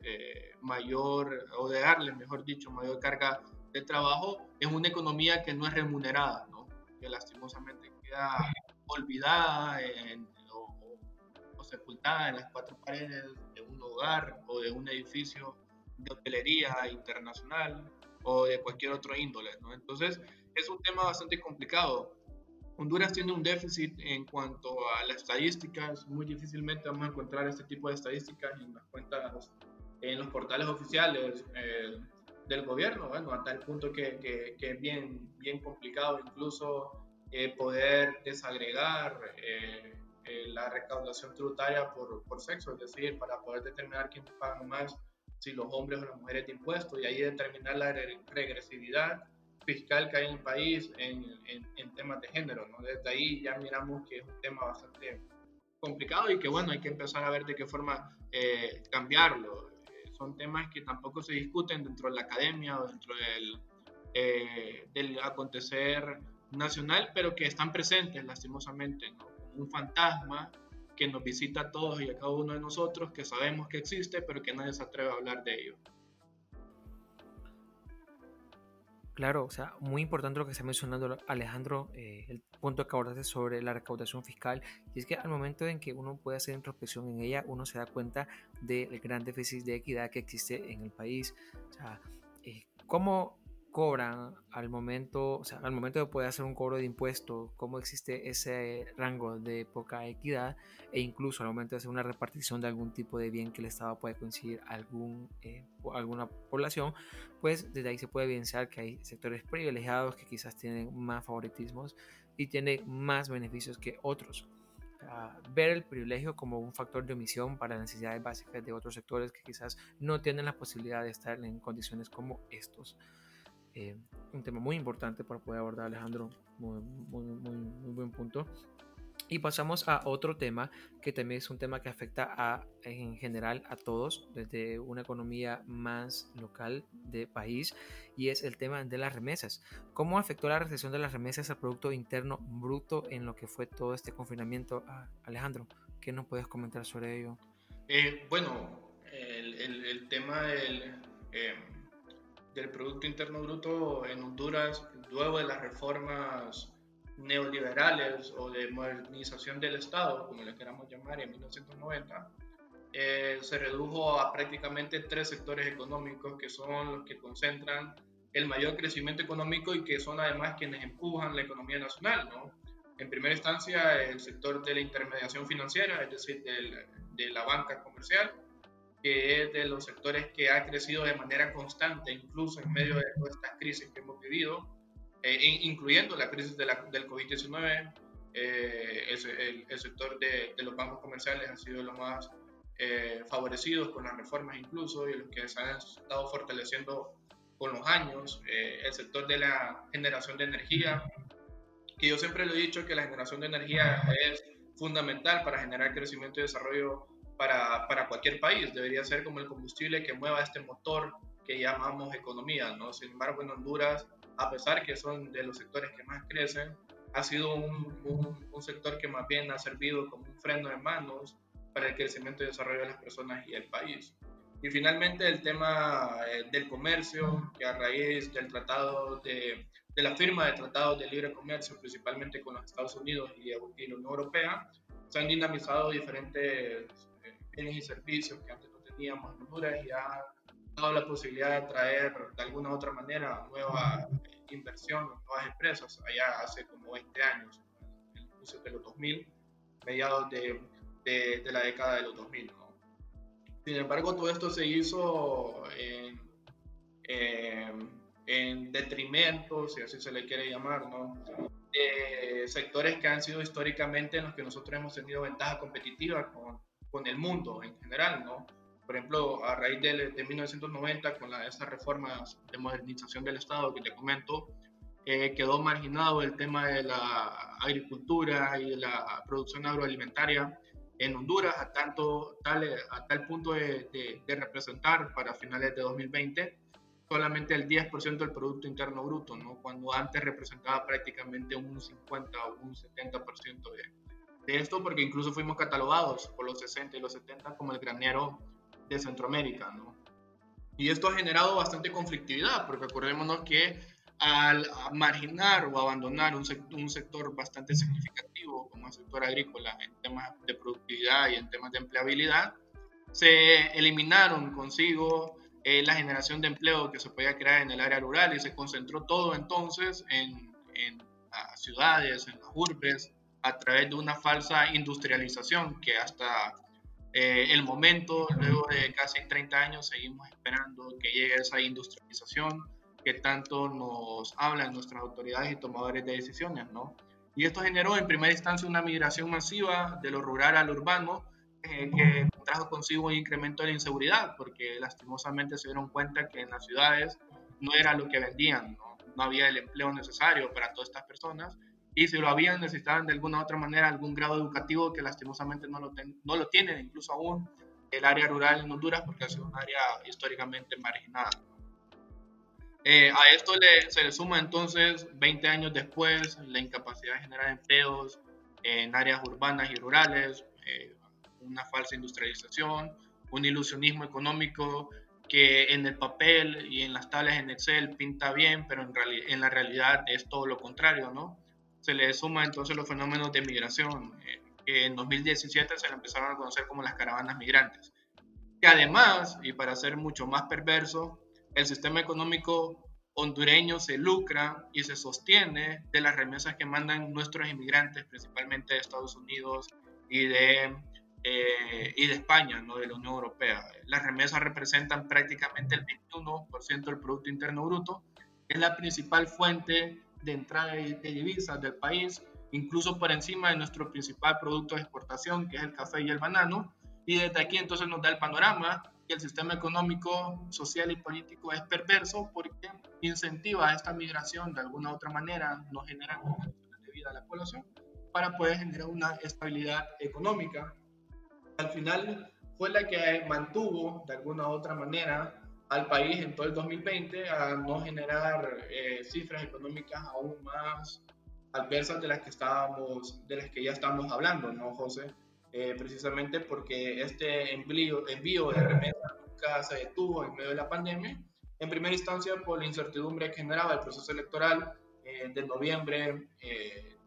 mayor, o de darles, mejor dicho, mayor carga de trabajo, es una economía que no es remunerada, que lastimosamente queda olvidada o, sepultada en las cuatro paredes de un hogar o de un edificio de hotelería internacional o de cualquier otro índole. Entonces, es un tema bastante complicado. Honduras tiene un déficit en cuanto a las estadísticas. Muy difícilmente vamos a encontrar este tipo de estadísticas en las cuentas, en los portales oficiales eh, del gobierno. Bueno, hasta el punto que, que, es bien, bien complicado incluso eh, poder desagregar eh, la recaudación tributaria por, por, sexo, es decir, para poder determinar quién paga más si los hombres o las mujeres de impuestos y ahí determinar la regresividad fiscal que hay en el país en, en, temas de género. ¿no? Desde ahí ya miramos que es un tema bastante complicado y que bueno, hay que empezar a ver de qué forma eh, cambiarlo. Eh, son temas que tampoco se discuten dentro de la academia o dentro del, eh, del acontecer nacional, pero que están presentes lastimosamente, ¿no? un fantasma que nos visita a todos y a cada uno de nosotros, que sabemos que existe, pero que nadie se atreve a hablar de ello. Claro, o sea, muy importante lo que está mencionando Alejandro, eh, el punto que abordaste sobre la recaudación fiscal, y es que al momento en que uno puede hacer introspección en ella, uno se da cuenta del gran déficit de equidad que existe en el país. O sea, eh, ¿cómo cobran al momento, o sea, al momento de poder hacer un cobro de impuestos, cómo existe ese rango de poca equidad e incluso al momento de hacer una repartición de algún tipo de bien que el Estado puede conseguir algún, eh, alguna población, pues desde ahí se puede evidenciar que hay sectores privilegiados que quizás tienen más favoritismos y tienen más beneficios que otros. ver el privilegio como un factor de omisión para necesidades básicas de otros sectores que quizás no tienen la posibilidad de estar en condiciones como estos. Eh, un tema muy importante para poder abordar, Alejandro. Muy, muy, buen punto. Y pasamos a otro tema que también es un tema que afecta a, en general a todos desde una economía más local de país y es el tema de las remesas. ¿Cómo afectó la recesión de las remesas al Producto Interno Bruto en lo que fue todo este confinamiento? Ah, Alejandro, ¿qué nos puedes comentar sobre ello? Eh, bueno, el, tema del, eh, del Producto Interno Bruto en Honduras, luego de las reformas neoliberales o de modernización del Estado, como le queramos llamar, en 1990, eh, se redujo a prácticamente tres sectores económicos que son los que concentran el mayor crecimiento económico y que son además quienes empujan la economía nacional. ¿no? En primera instancia, el sector de la intermediación financiera, es decir, de la banca comercial, que es de los sectores que ha crecido de manera constante, incluso en medio de todas estas crisis que hemos vivido eh, incluyendo la crisis de la, del COVID-19, eh, el, el, sector de, de, los bancos comerciales ha sido lo más eh, favorecidos con las reformas incluso y los que se han estado fortaleciendo con los años. el sector de la generación de energía, que yo siempre lo he dicho que la generación de energía es fundamental para generar crecimiento y desarrollo para, para, cualquier país. Debería ser como el combustible que mueva este motor que llamamos economía. ¿no? Sin embargo, en Honduras a pesar que son de los sectores que más crecen, ha sido un, un, sector que más bien ha servido como un freno de manos para el crecimiento y desarrollo de las personas y el país. Y finalmente el tema eh, del comercio, que a raíz del tratado de, de, la firma de tratados de libre comercio, principalmente con los Estados Unidos y, la Unión Europea, se han dinamizado diferentes bienes y servicios que antes no teníamos en Honduras y ha dado la posibilidad de traer de alguna u otra manera nueva inversión, nuevas empresas, allá hace como 20 años, en el de los 2000, mediados de, de, la década de los 2000. Sin embargo, todo esto se hizo en, en detrimento, si así se le quiere llamar, ¿no? de sectores que han sido históricamente en los que nosotros hemos tenido ventaja competitiva con, con el mundo en general, ¿no? por ejemplo, a raíz de, de 1990, con la, esas reformas de modernización del Estado que te comento, eh, quedó marginado el tema de la agricultura y de la producción agroalimentaria en Honduras a, tanto, tal, a tal punto de, de, representar para finales de 2020 solamente el 10% del Producto Interno Bruto, ¿no? cuando antes representaba prácticamente un 50 o un 70% de, de esto, porque incluso fuimos catalogados por los 60 y los 70 como el granero de Centroamérica, ¿no? Y esto ha generado bastante conflictividad, porque acordémonos que al marginar o abandonar un, un sector bastante significativo como el sector agrícola en temas de productividad y en temas de empleabilidad, se eliminaron consigo eh, la generación de empleo que se podía crear en el área rural y se concentró todo entonces en, en las ciudades, en las urbes, a través de una falsa industrialización que hasta eh, el momento, luego de casi 30 años, seguimos esperando que llegue esa industrialización que tanto nos hablan nuestras autoridades y tomadores de decisiones, ¿no? Y esto generó en primera instancia una migración masiva de lo rural al urbano, eh, que trajo consigo un incremento de la inseguridad, porque lastimosamente se dieron cuenta que en las ciudades no era lo que vendían, ¿no? no había el empleo necesario para todas estas personas y si lo habían necesitaban de alguna u otra manera algún grado educativo que lastimosamente no lo, no lo tienen, incluso aún el área rural en Honduras porque ha sido un área históricamente marginada. Eh, a esto le, se le suma entonces 20 años después la incapacidad de generar empleos en áreas urbanas y rurales, eh, una falsa industrialización, un ilusionismo económico que en el papel y en las tablas en Excel pinta bien, pero en, en la realidad es todo lo contrario, ¿no? Se le suma entonces los fenómenos de migración, eh, que en 2017 se le empezaron a conocer como las caravanas migrantes. Que además, y para ser mucho más perverso, el sistema económico hondureño se lucra y se sostiene de las remesas que mandan nuestros inmigrantes, principalmente de Estados Unidos y de, eh, y de España, no de la Unión Europea. Las remesas representan prácticamente el 21% del Producto Interno Bruto. Es la principal fuente de entrada de, divisas del país, incluso por encima de nuestro principal producto de exportación, que es el café y el banano. Y desde aquí entonces nos da el panorama que el sistema económico, social y político es perverso porque incentiva esta migración de alguna u otra manera, no genera de vida a la población para poder generar una estabilidad económica. Al final fue la que mantuvo de alguna u otra manera al país en todo el 2020 a no generar eh, cifras económicas aún más adversas de las que estábamos, de las que ya estamos hablando, ¿no, José? Eh, precisamente porque este envío, envío de remesas nunca se detuvo en medio de la pandemia. En primera instancia, por la incertidumbre que generaba el proceso electoral eh, de noviembre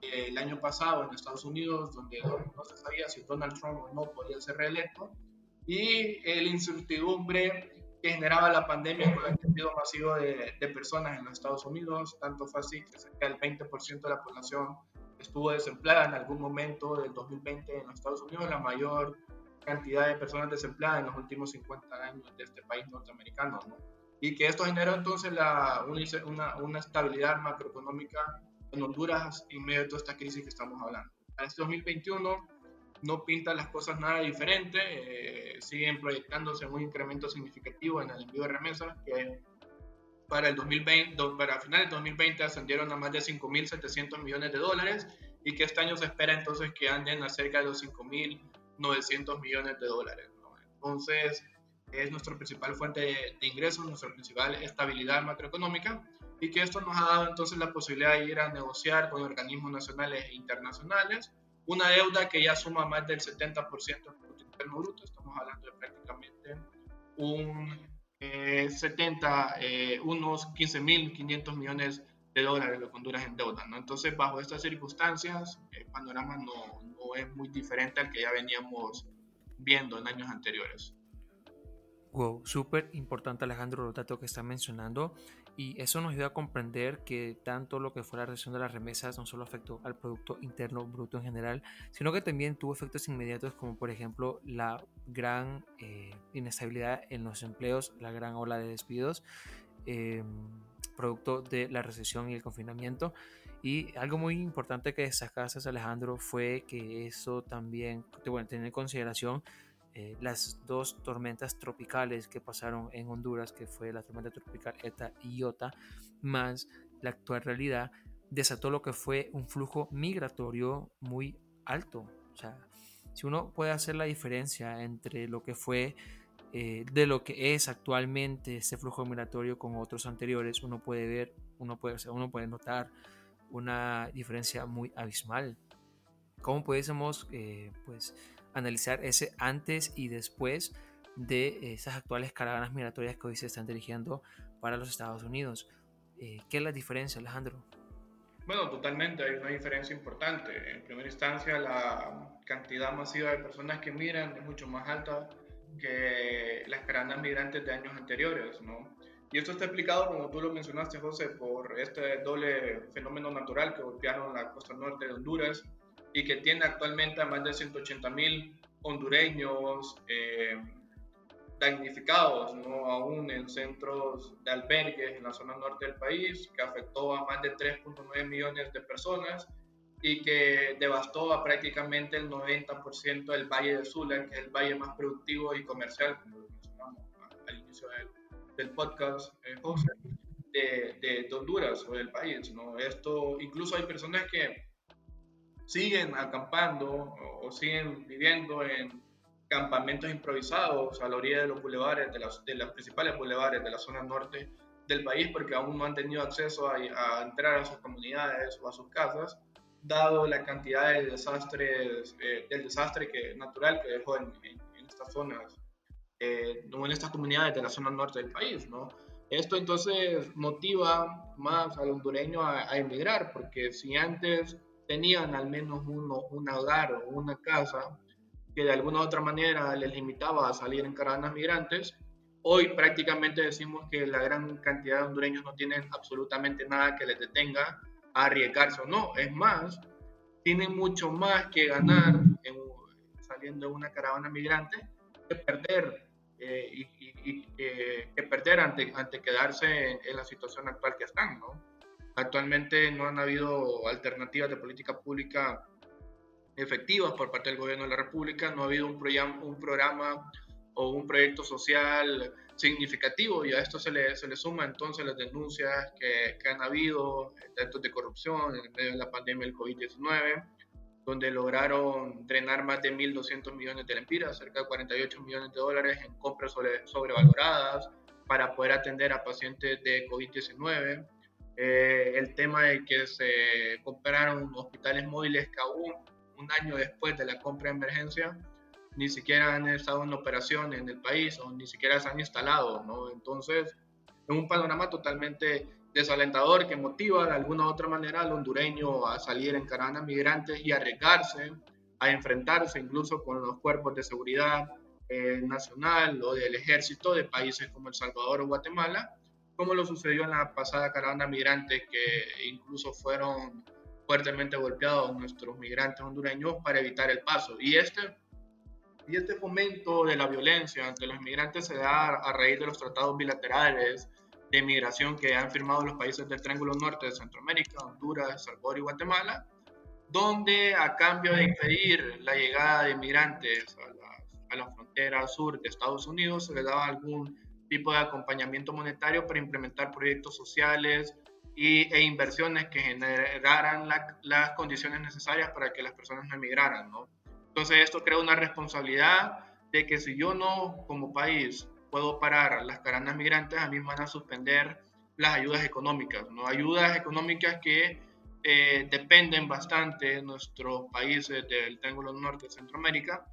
el año pasado en Estados Unidos, donde no se sabía si Donald Trump o no podía ser reelecto, y la incertidumbre que generaba la pandemia con el envío masivo de, de, personas en los Estados Unidos. Tanto fue así que cerca del 20% de la población estuvo desempleada en algún momento del 2020 en los Estados Unidos, la mayor cantidad de personas desempleadas en los últimos 50 años de este país norteamericano. ¿no? Y que esto generó entonces la, una, una estabilidad macroeconómica en Honduras en medio de toda esta crisis que estamos hablando. En este 2021 no pinta las cosas nada diferente, eh, siguen proyectándose un incremento significativo en el envío de remesas que para el 2020, para finales del 2020 ascendieron a más de 5.700 millones de dólares y que este año se espera entonces que anden a cerca de los 5.900 millones de dólares. Entonces es nuestra principal fuente de, de ingresos, nuestra principal estabilidad macroeconómica y que esto nos ha dado entonces la posibilidad de ir a negociar con organismos nacionales e internacionales una deuda que ya suma más del 70% del Producto Interno Bruto, estamos hablando de prácticamente un 70, eh, eh, unos 15.500 millones de dólares lo que Honduras en deuda. ¿no? Entonces, bajo estas circunstancias, el panorama no, no es muy diferente al que ya veníamos viendo en años anteriores. Wow, súper importante Alejandro los datos que está mencionando y eso nos ayuda a comprender que tanto lo que fue la reducción de las remesas no solo afectó al Producto Interno Bruto en general, sino que también tuvo efectos inmediatos como por ejemplo la gran eh, inestabilidad en los empleos, la gran ola de despidos, em, producto de la recesión y el confinamiento. Y algo muy importante que destacaste, Alejandro, fue que eso también, bueno, tener en consideración eh, las dos tormentas tropicales que pasaron en Honduras, que fue la tormenta tropical ETA y IOTA, más la actual realidad, desató lo que fue un flujo migratorio muy alto. O sea, si uno puede hacer la diferencia entre lo que fue eh, de lo que es actualmente ese flujo migratorio con otros anteriores, uno puede ver, uno puede, uno puede notar una diferencia muy abismal. ¿Cómo pudiésemos, eh, pues, analizar ese antes y después de esas actuales caravanas migratorias que hoy se están dirigiendo para los Estados Unidos. Eh, ¿Qué es la diferencia, Alejandro? Bueno, totalmente, hay una diferencia importante. En primera instancia, la cantidad masiva de personas que migran es mucho más alta que las caravanas migrantes de años anteriores, ¿no? Y esto está explicado, como tú lo mencionaste, José, por este doble fenómeno natural que golpearon la costa norte de Honduras y que tiene actualmente a más de 180 mil hondureños eh, damnificados, ¿no? aún en centros de albergues en la zona norte del país, que afectó a más de 3.9 millones de personas y que devastó a prácticamente el 90% del Valle de Sula, que es el valle más productivo y comercial, como lo mencionamos al inicio del, podcast, eh, José, de, de, Honduras o del país. ¿no? Esto, incluso hay personas que siguen acampando o, siguen viviendo en campamentos improvisados a la orilla de los bulevares, de las, de las principales bulevares de la zona norte del país, porque aún no han tenido acceso a, a entrar a sus comunidades o a sus casas, dado la cantidad de desastres, eh, del desastre que, natural que dejó en, en, estas zonas, eh, en estas comunidades de la zona norte del país, ¿no? Esto entonces motiva más al hondureño a, a emigrar, porque si antes tenían al menos uno, un hogar o una casa que de alguna u otra manera les limitaba a salir en caravanas migrantes, hoy prácticamente decimos que la gran cantidad de hondureños no tienen absolutamente nada que les detenga a arriesgarse o no. Es más, tienen mucho más que ganar en, saliendo de una caravana migrante que perder, eh, eh, que perder ante, ante quedarse en, en, la situación actual que están, ¿no? Actualmente no han habido alternativas de política pública efectivas por parte del gobierno de la República, no ha habido un programa, un programa o un proyecto social significativo y a esto se le, se le suma entonces las denuncias que, que han habido, actos de corrupción en medio de la pandemia del COVID-19, donde lograron drenar más de 1.200 millones de lempiras, cerca de 48 millones de dólares en compras sobre, sobrevaloradas para poder atender a pacientes de COVID-19. Eh, el tema de que se compraron hospitales móviles que aún un año después de la compra de emergencia ni siquiera han estado en operación en el país o ni siquiera se han instalado, ¿no? Entonces, es un panorama totalmente desalentador que motiva de alguna u otra manera al hondureño a salir en caravana migrantes y arriesgarse a enfrentarse incluso con los cuerpos de seguridad eh, nacional o del ejército de países como El Salvador o Guatemala, como lo sucedió en la pasada caravana migrante que incluso fueron fuertemente golpeados nuestros migrantes hondureños para evitar el paso. Y este y este fomento de la violencia entre los migrantes se da a raíz de los tratados bilaterales de migración que han firmado los países del Triángulo Norte de Centroamérica, Honduras, Salvador y Guatemala, donde a cambio de impedir la llegada de migrantes a la, a la frontera sur de Estados Unidos, se les daba algún tipo de acompañamiento monetario para implementar proyectos sociales y, e inversiones que generaran las condiciones necesarias para que las personas no emigraran, ¿no? Entonces esto crea una responsabilidad de que si yo no, como país, puedo parar las caranas migrantes, a mí me van a suspender las ayudas económicas, ¿no? Ayudas económicas que eh, dependen bastante de nuestros países del Triángulo Norte de Centroamérica,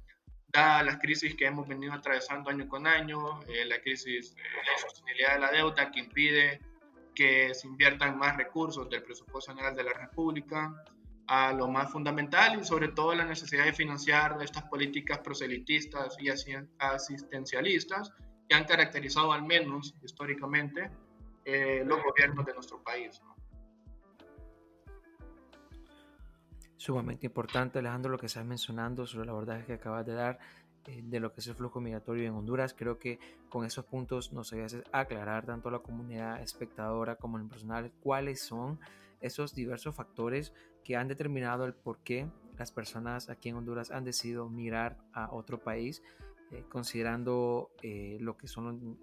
dadas las crisis que hemos venido atravesando año con año, eh, la crisis de la sostenibilidad de la deuda que impide que se inviertan más recursos del presupuesto general de la República, a lo más fundamental y sobre todo la necesidad de financiar estas políticas proselitistas y asistencialistas que han caracterizado al menos históricamente eh, los gobiernos de nuestro país. Sumamente importante, Alejandro, lo que estás mencionando sobre la verdad que acabas de dar eh, de lo que es el flujo migratorio en Honduras. Creo que con esos puntos nos ayudas a aclarar tanto a la comunidad espectadora como el personal cuáles son esos diversos factores que han determinado el por qué las personas aquí en Honduras han decidido migrar a otro país, eh, considerando eh, lo que son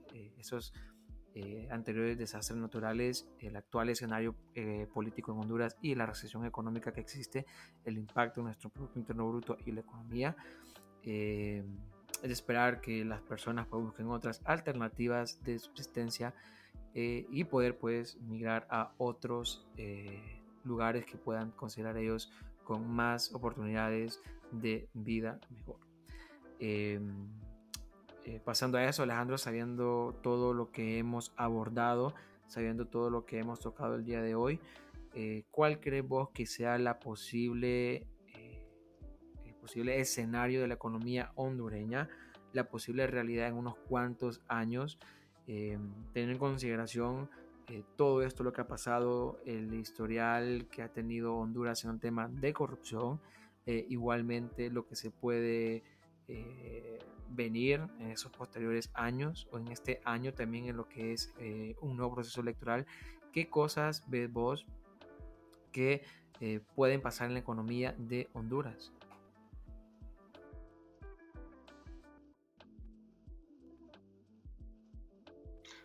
eh, anteriores desastres naturales, el actual escenario político en Honduras y la recesión económica que existe, el impacto en nuestro Producto Interno Bruto y la economía. es de esperar que las personas pues, busquen otras alternativas de subsistencia y poder pues migrar a otros lugares que puedan considerar ellos con más oportunidades de vida mejor. Eh, pasando a eso, Alejandro, sabiendo todo lo que hemos abordado, sabiendo todo lo que hemos tocado el día de hoy, eh, ¿cuál crees vos que sea la posible, eh, el posible escenario de la economía hondureña, la posible realidad en unos cuantos años, teniendo en consideración eh, todo esto lo que ha pasado, el historial que ha tenido Honduras en el tema de corrupción, eh, igualmente lo que se puede eh, venir en esos posteriores años o en este año también en lo que es un nuevo proceso electoral. ¿Qué cosas ves vos que pueden pasar en la economía de Honduras?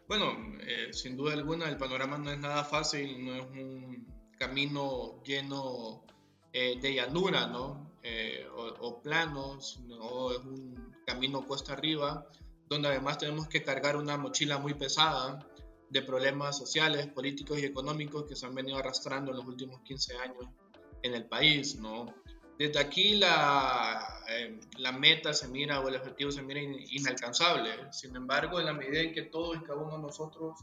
Bueno, eh, sin duda alguna el panorama no es nada fácil, no es un camino lleno eh, de llanura, ¿no? Eh, o, planos, no es un camino cuesta arriba, donde además tenemos que cargar una mochila muy pesada de problemas sociales, políticos y económicos que se han venido arrastrando en los últimos 15 años en el país, ¿no? Desde aquí la, eh, la meta se mira o el objetivo se mira inalcanzable. Sin embargo, en la medida en que todos y cada uno de nosotros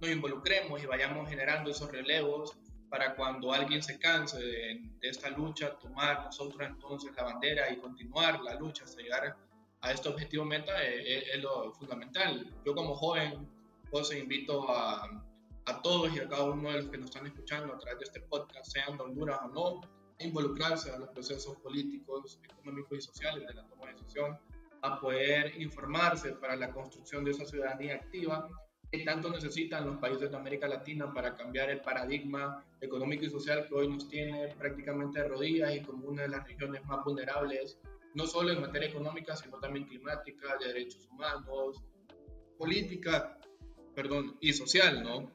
nos involucremos y vayamos generando esos relevos para cuando alguien se canse de, esta lucha, tomar nosotros entonces la bandera y continuar la lucha hasta llegar a este objetivo meta es, es, lo fundamental. Yo como joven, pues invito a, a todos y a cada uno de los que nos están escuchando a través de este podcast, sean de Honduras o no, involucrarse a los procesos políticos, económicos y sociales de la toma de decisión, a poder informarse para la construcción de esa ciudadanía activa que tanto necesitan los países de América Latina para cambiar el paradigma económico y social que hoy nos tiene prácticamente de rodillas y como una de las regiones más vulnerables no solo en materia económica, sino también climática, de derechos humanos, política, perdón, y social, ¿no?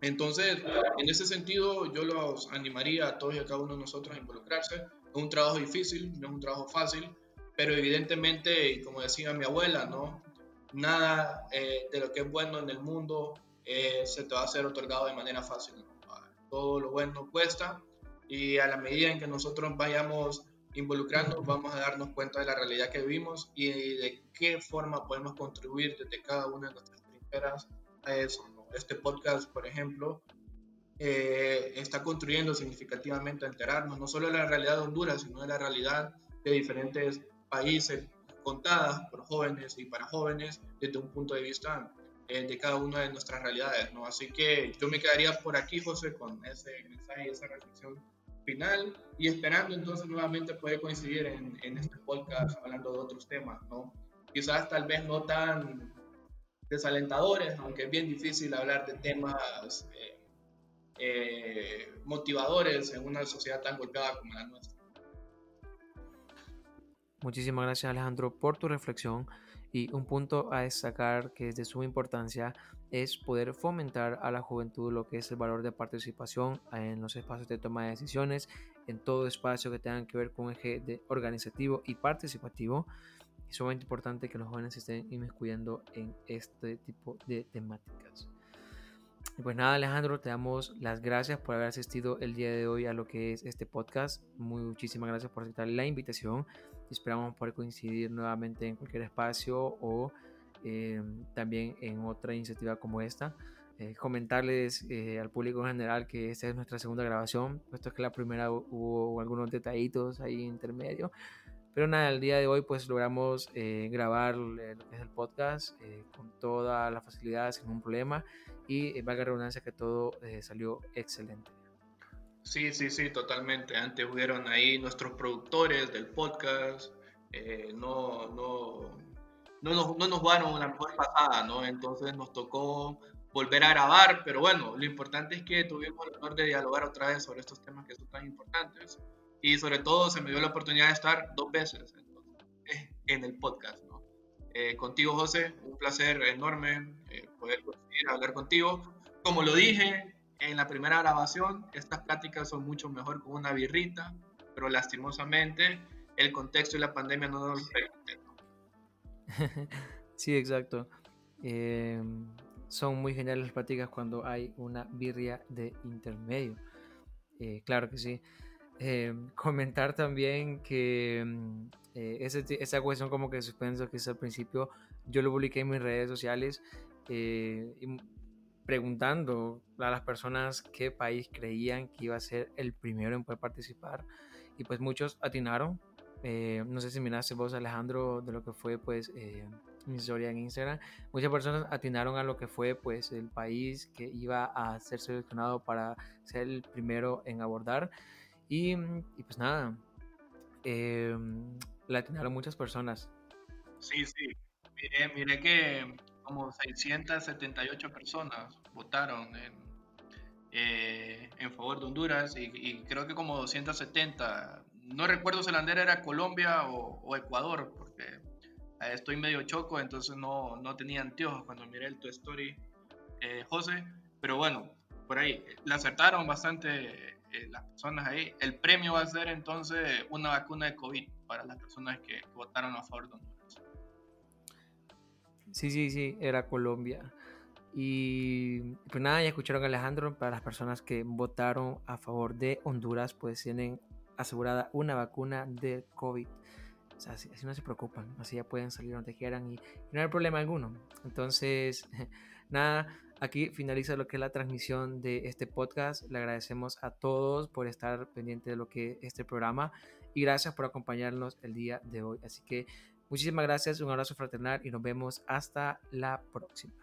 Entonces, en ese sentido, yo los animaría a todos y a cada uno de nosotros a involucrarse. Es un trabajo difícil, no es un trabajo fácil, pero evidentemente, como decía mi abuela, ¿no? Nada eh, de lo que es bueno en el mundo eh, se te va a ser otorgado de manera fácil. Todo lo bueno cuesta y a la medida en que nosotros vayamos involucrando, vamos a darnos cuenta de la realidad que vivimos y de qué forma podemos contribuir desde cada una de nuestras trincheras a eso. Este podcast, por ejemplo, eh, está contribuyendo significativamente a enterarnos no solo de la realidad de Honduras, sino de la realidad de diferentes países contadas por jóvenes y para jóvenes desde un punto de vista eh, de cada una de nuestras realidades. ¿no? Así que yo me quedaría por aquí, José, con ese mensaje y esa reflexión final y esperando entonces nuevamente poder coincidir en, en este podcast hablando de otros temas, ¿no? Quizás tal vez no tan desalentadores, aunque es bien difícil hablar de temas eh, eh, motivadores en una sociedad tan golpeada como la nuestra. Muchísimas gracias Alejandro por tu reflexión y un punto a destacar que es de suma importancia es poder fomentar a la juventud lo que es el valor de participación en los espacios de toma de decisiones, en todo espacio que tenga que ver con eje de organizativo y participativo. Es sumamente importante que los jóvenes estén inmiscuyendo en este tipo de temáticas. Y pues nada, Alejandro, te damos las gracias por haber asistido el día de hoy a lo que es este podcast. Muchísimas gracias por aceptar la invitación. Esperamos poder coincidir nuevamente en cualquier espacio o eh, también en otra iniciativa como esta. Eh, comentarles eh, al público en general que esta es nuestra segunda grabación, puesto que la primera hubo algunos detallitos ahí intermedio. Pero nada, el día de hoy pues logramos grabar lo que es el podcast con toda la facilidad, sin ningún problema. Y valga la redundancia que todo salió excelente. Sí, sí, sí, totalmente. Antes hubieron ahí nuestros productores del podcast. no, no, no nos, no nos jugaron una mejor pasada, ¿no? Entonces nos tocó volver a grabar, pero bueno, lo importante es que tuvimos el honor de dialogar otra vez sobre estos temas que son tan importantes y sobre todo se me dio la oportunidad de estar dos veces eh, en el podcast, ¿no? Eh, contigo, José, un placer enorme eh, poder hablar contigo. Como lo dije en la primera grabación, estas pláticas son mucho mejor con una birrita, pero lastimosamente el contexto y la pandemia no nos lo permiten. sí, exacto. Em, son muy geniales las pláticas cuando hay una birria de intermedio. Eh, claro que sí. Em, comentar también que em, eh, esa cuestión como que suspenso que es al principio, yo lo publiqué en mis redes sociales eh, preguntando a las personas qué país creían que iba a ser el primero en poder participar y pues muchos atinaron eh, no sé si miraste vos, Alejandro, de lo que fue pues eh, mi historia en Instagram. Muchas personas atinaron a lo que fue pues el país que iba a ser seleccionado para ser el primero en abordar. Y, y pues nada, eh, la atinaron muchas personas. Sí, sí. Miré, miré que como 678 personas votaron en, eh, en favor de Honduras y, y, creo que como 270 no recuerdo si la bandera era Colombia o, Ecuador, porque eh, estoy medio choco, entonces no, no tenía anteojos cuando miré el Tu Story, eh, José. Pero bueno, por ahí, le acertaron bastante eh, las personas ahí. El premio va a ser entonces una vacuna de COVID para las personas que, votaron a favor de Honduras. Sí, sí, sí, era Colombia. Y pues nada, ya escucharon Alejandro. Para las personas que votaron a favor de Honduras, pues tienen asegurada una vacuna de COVID. O sea, así, no se preocupan, así ya pueden salir donde quieran y, no hay problema alguno. Entonces, nada, aquí finaliza lo que es la transmisión de este podcast. Le agradecemos a todos por estar pendiente de lo que es este programa y gracias por acompañarnos el día de hoy. Así que muchísimas gracias, un abrazo fraternal y nos vemos hasta la próxima.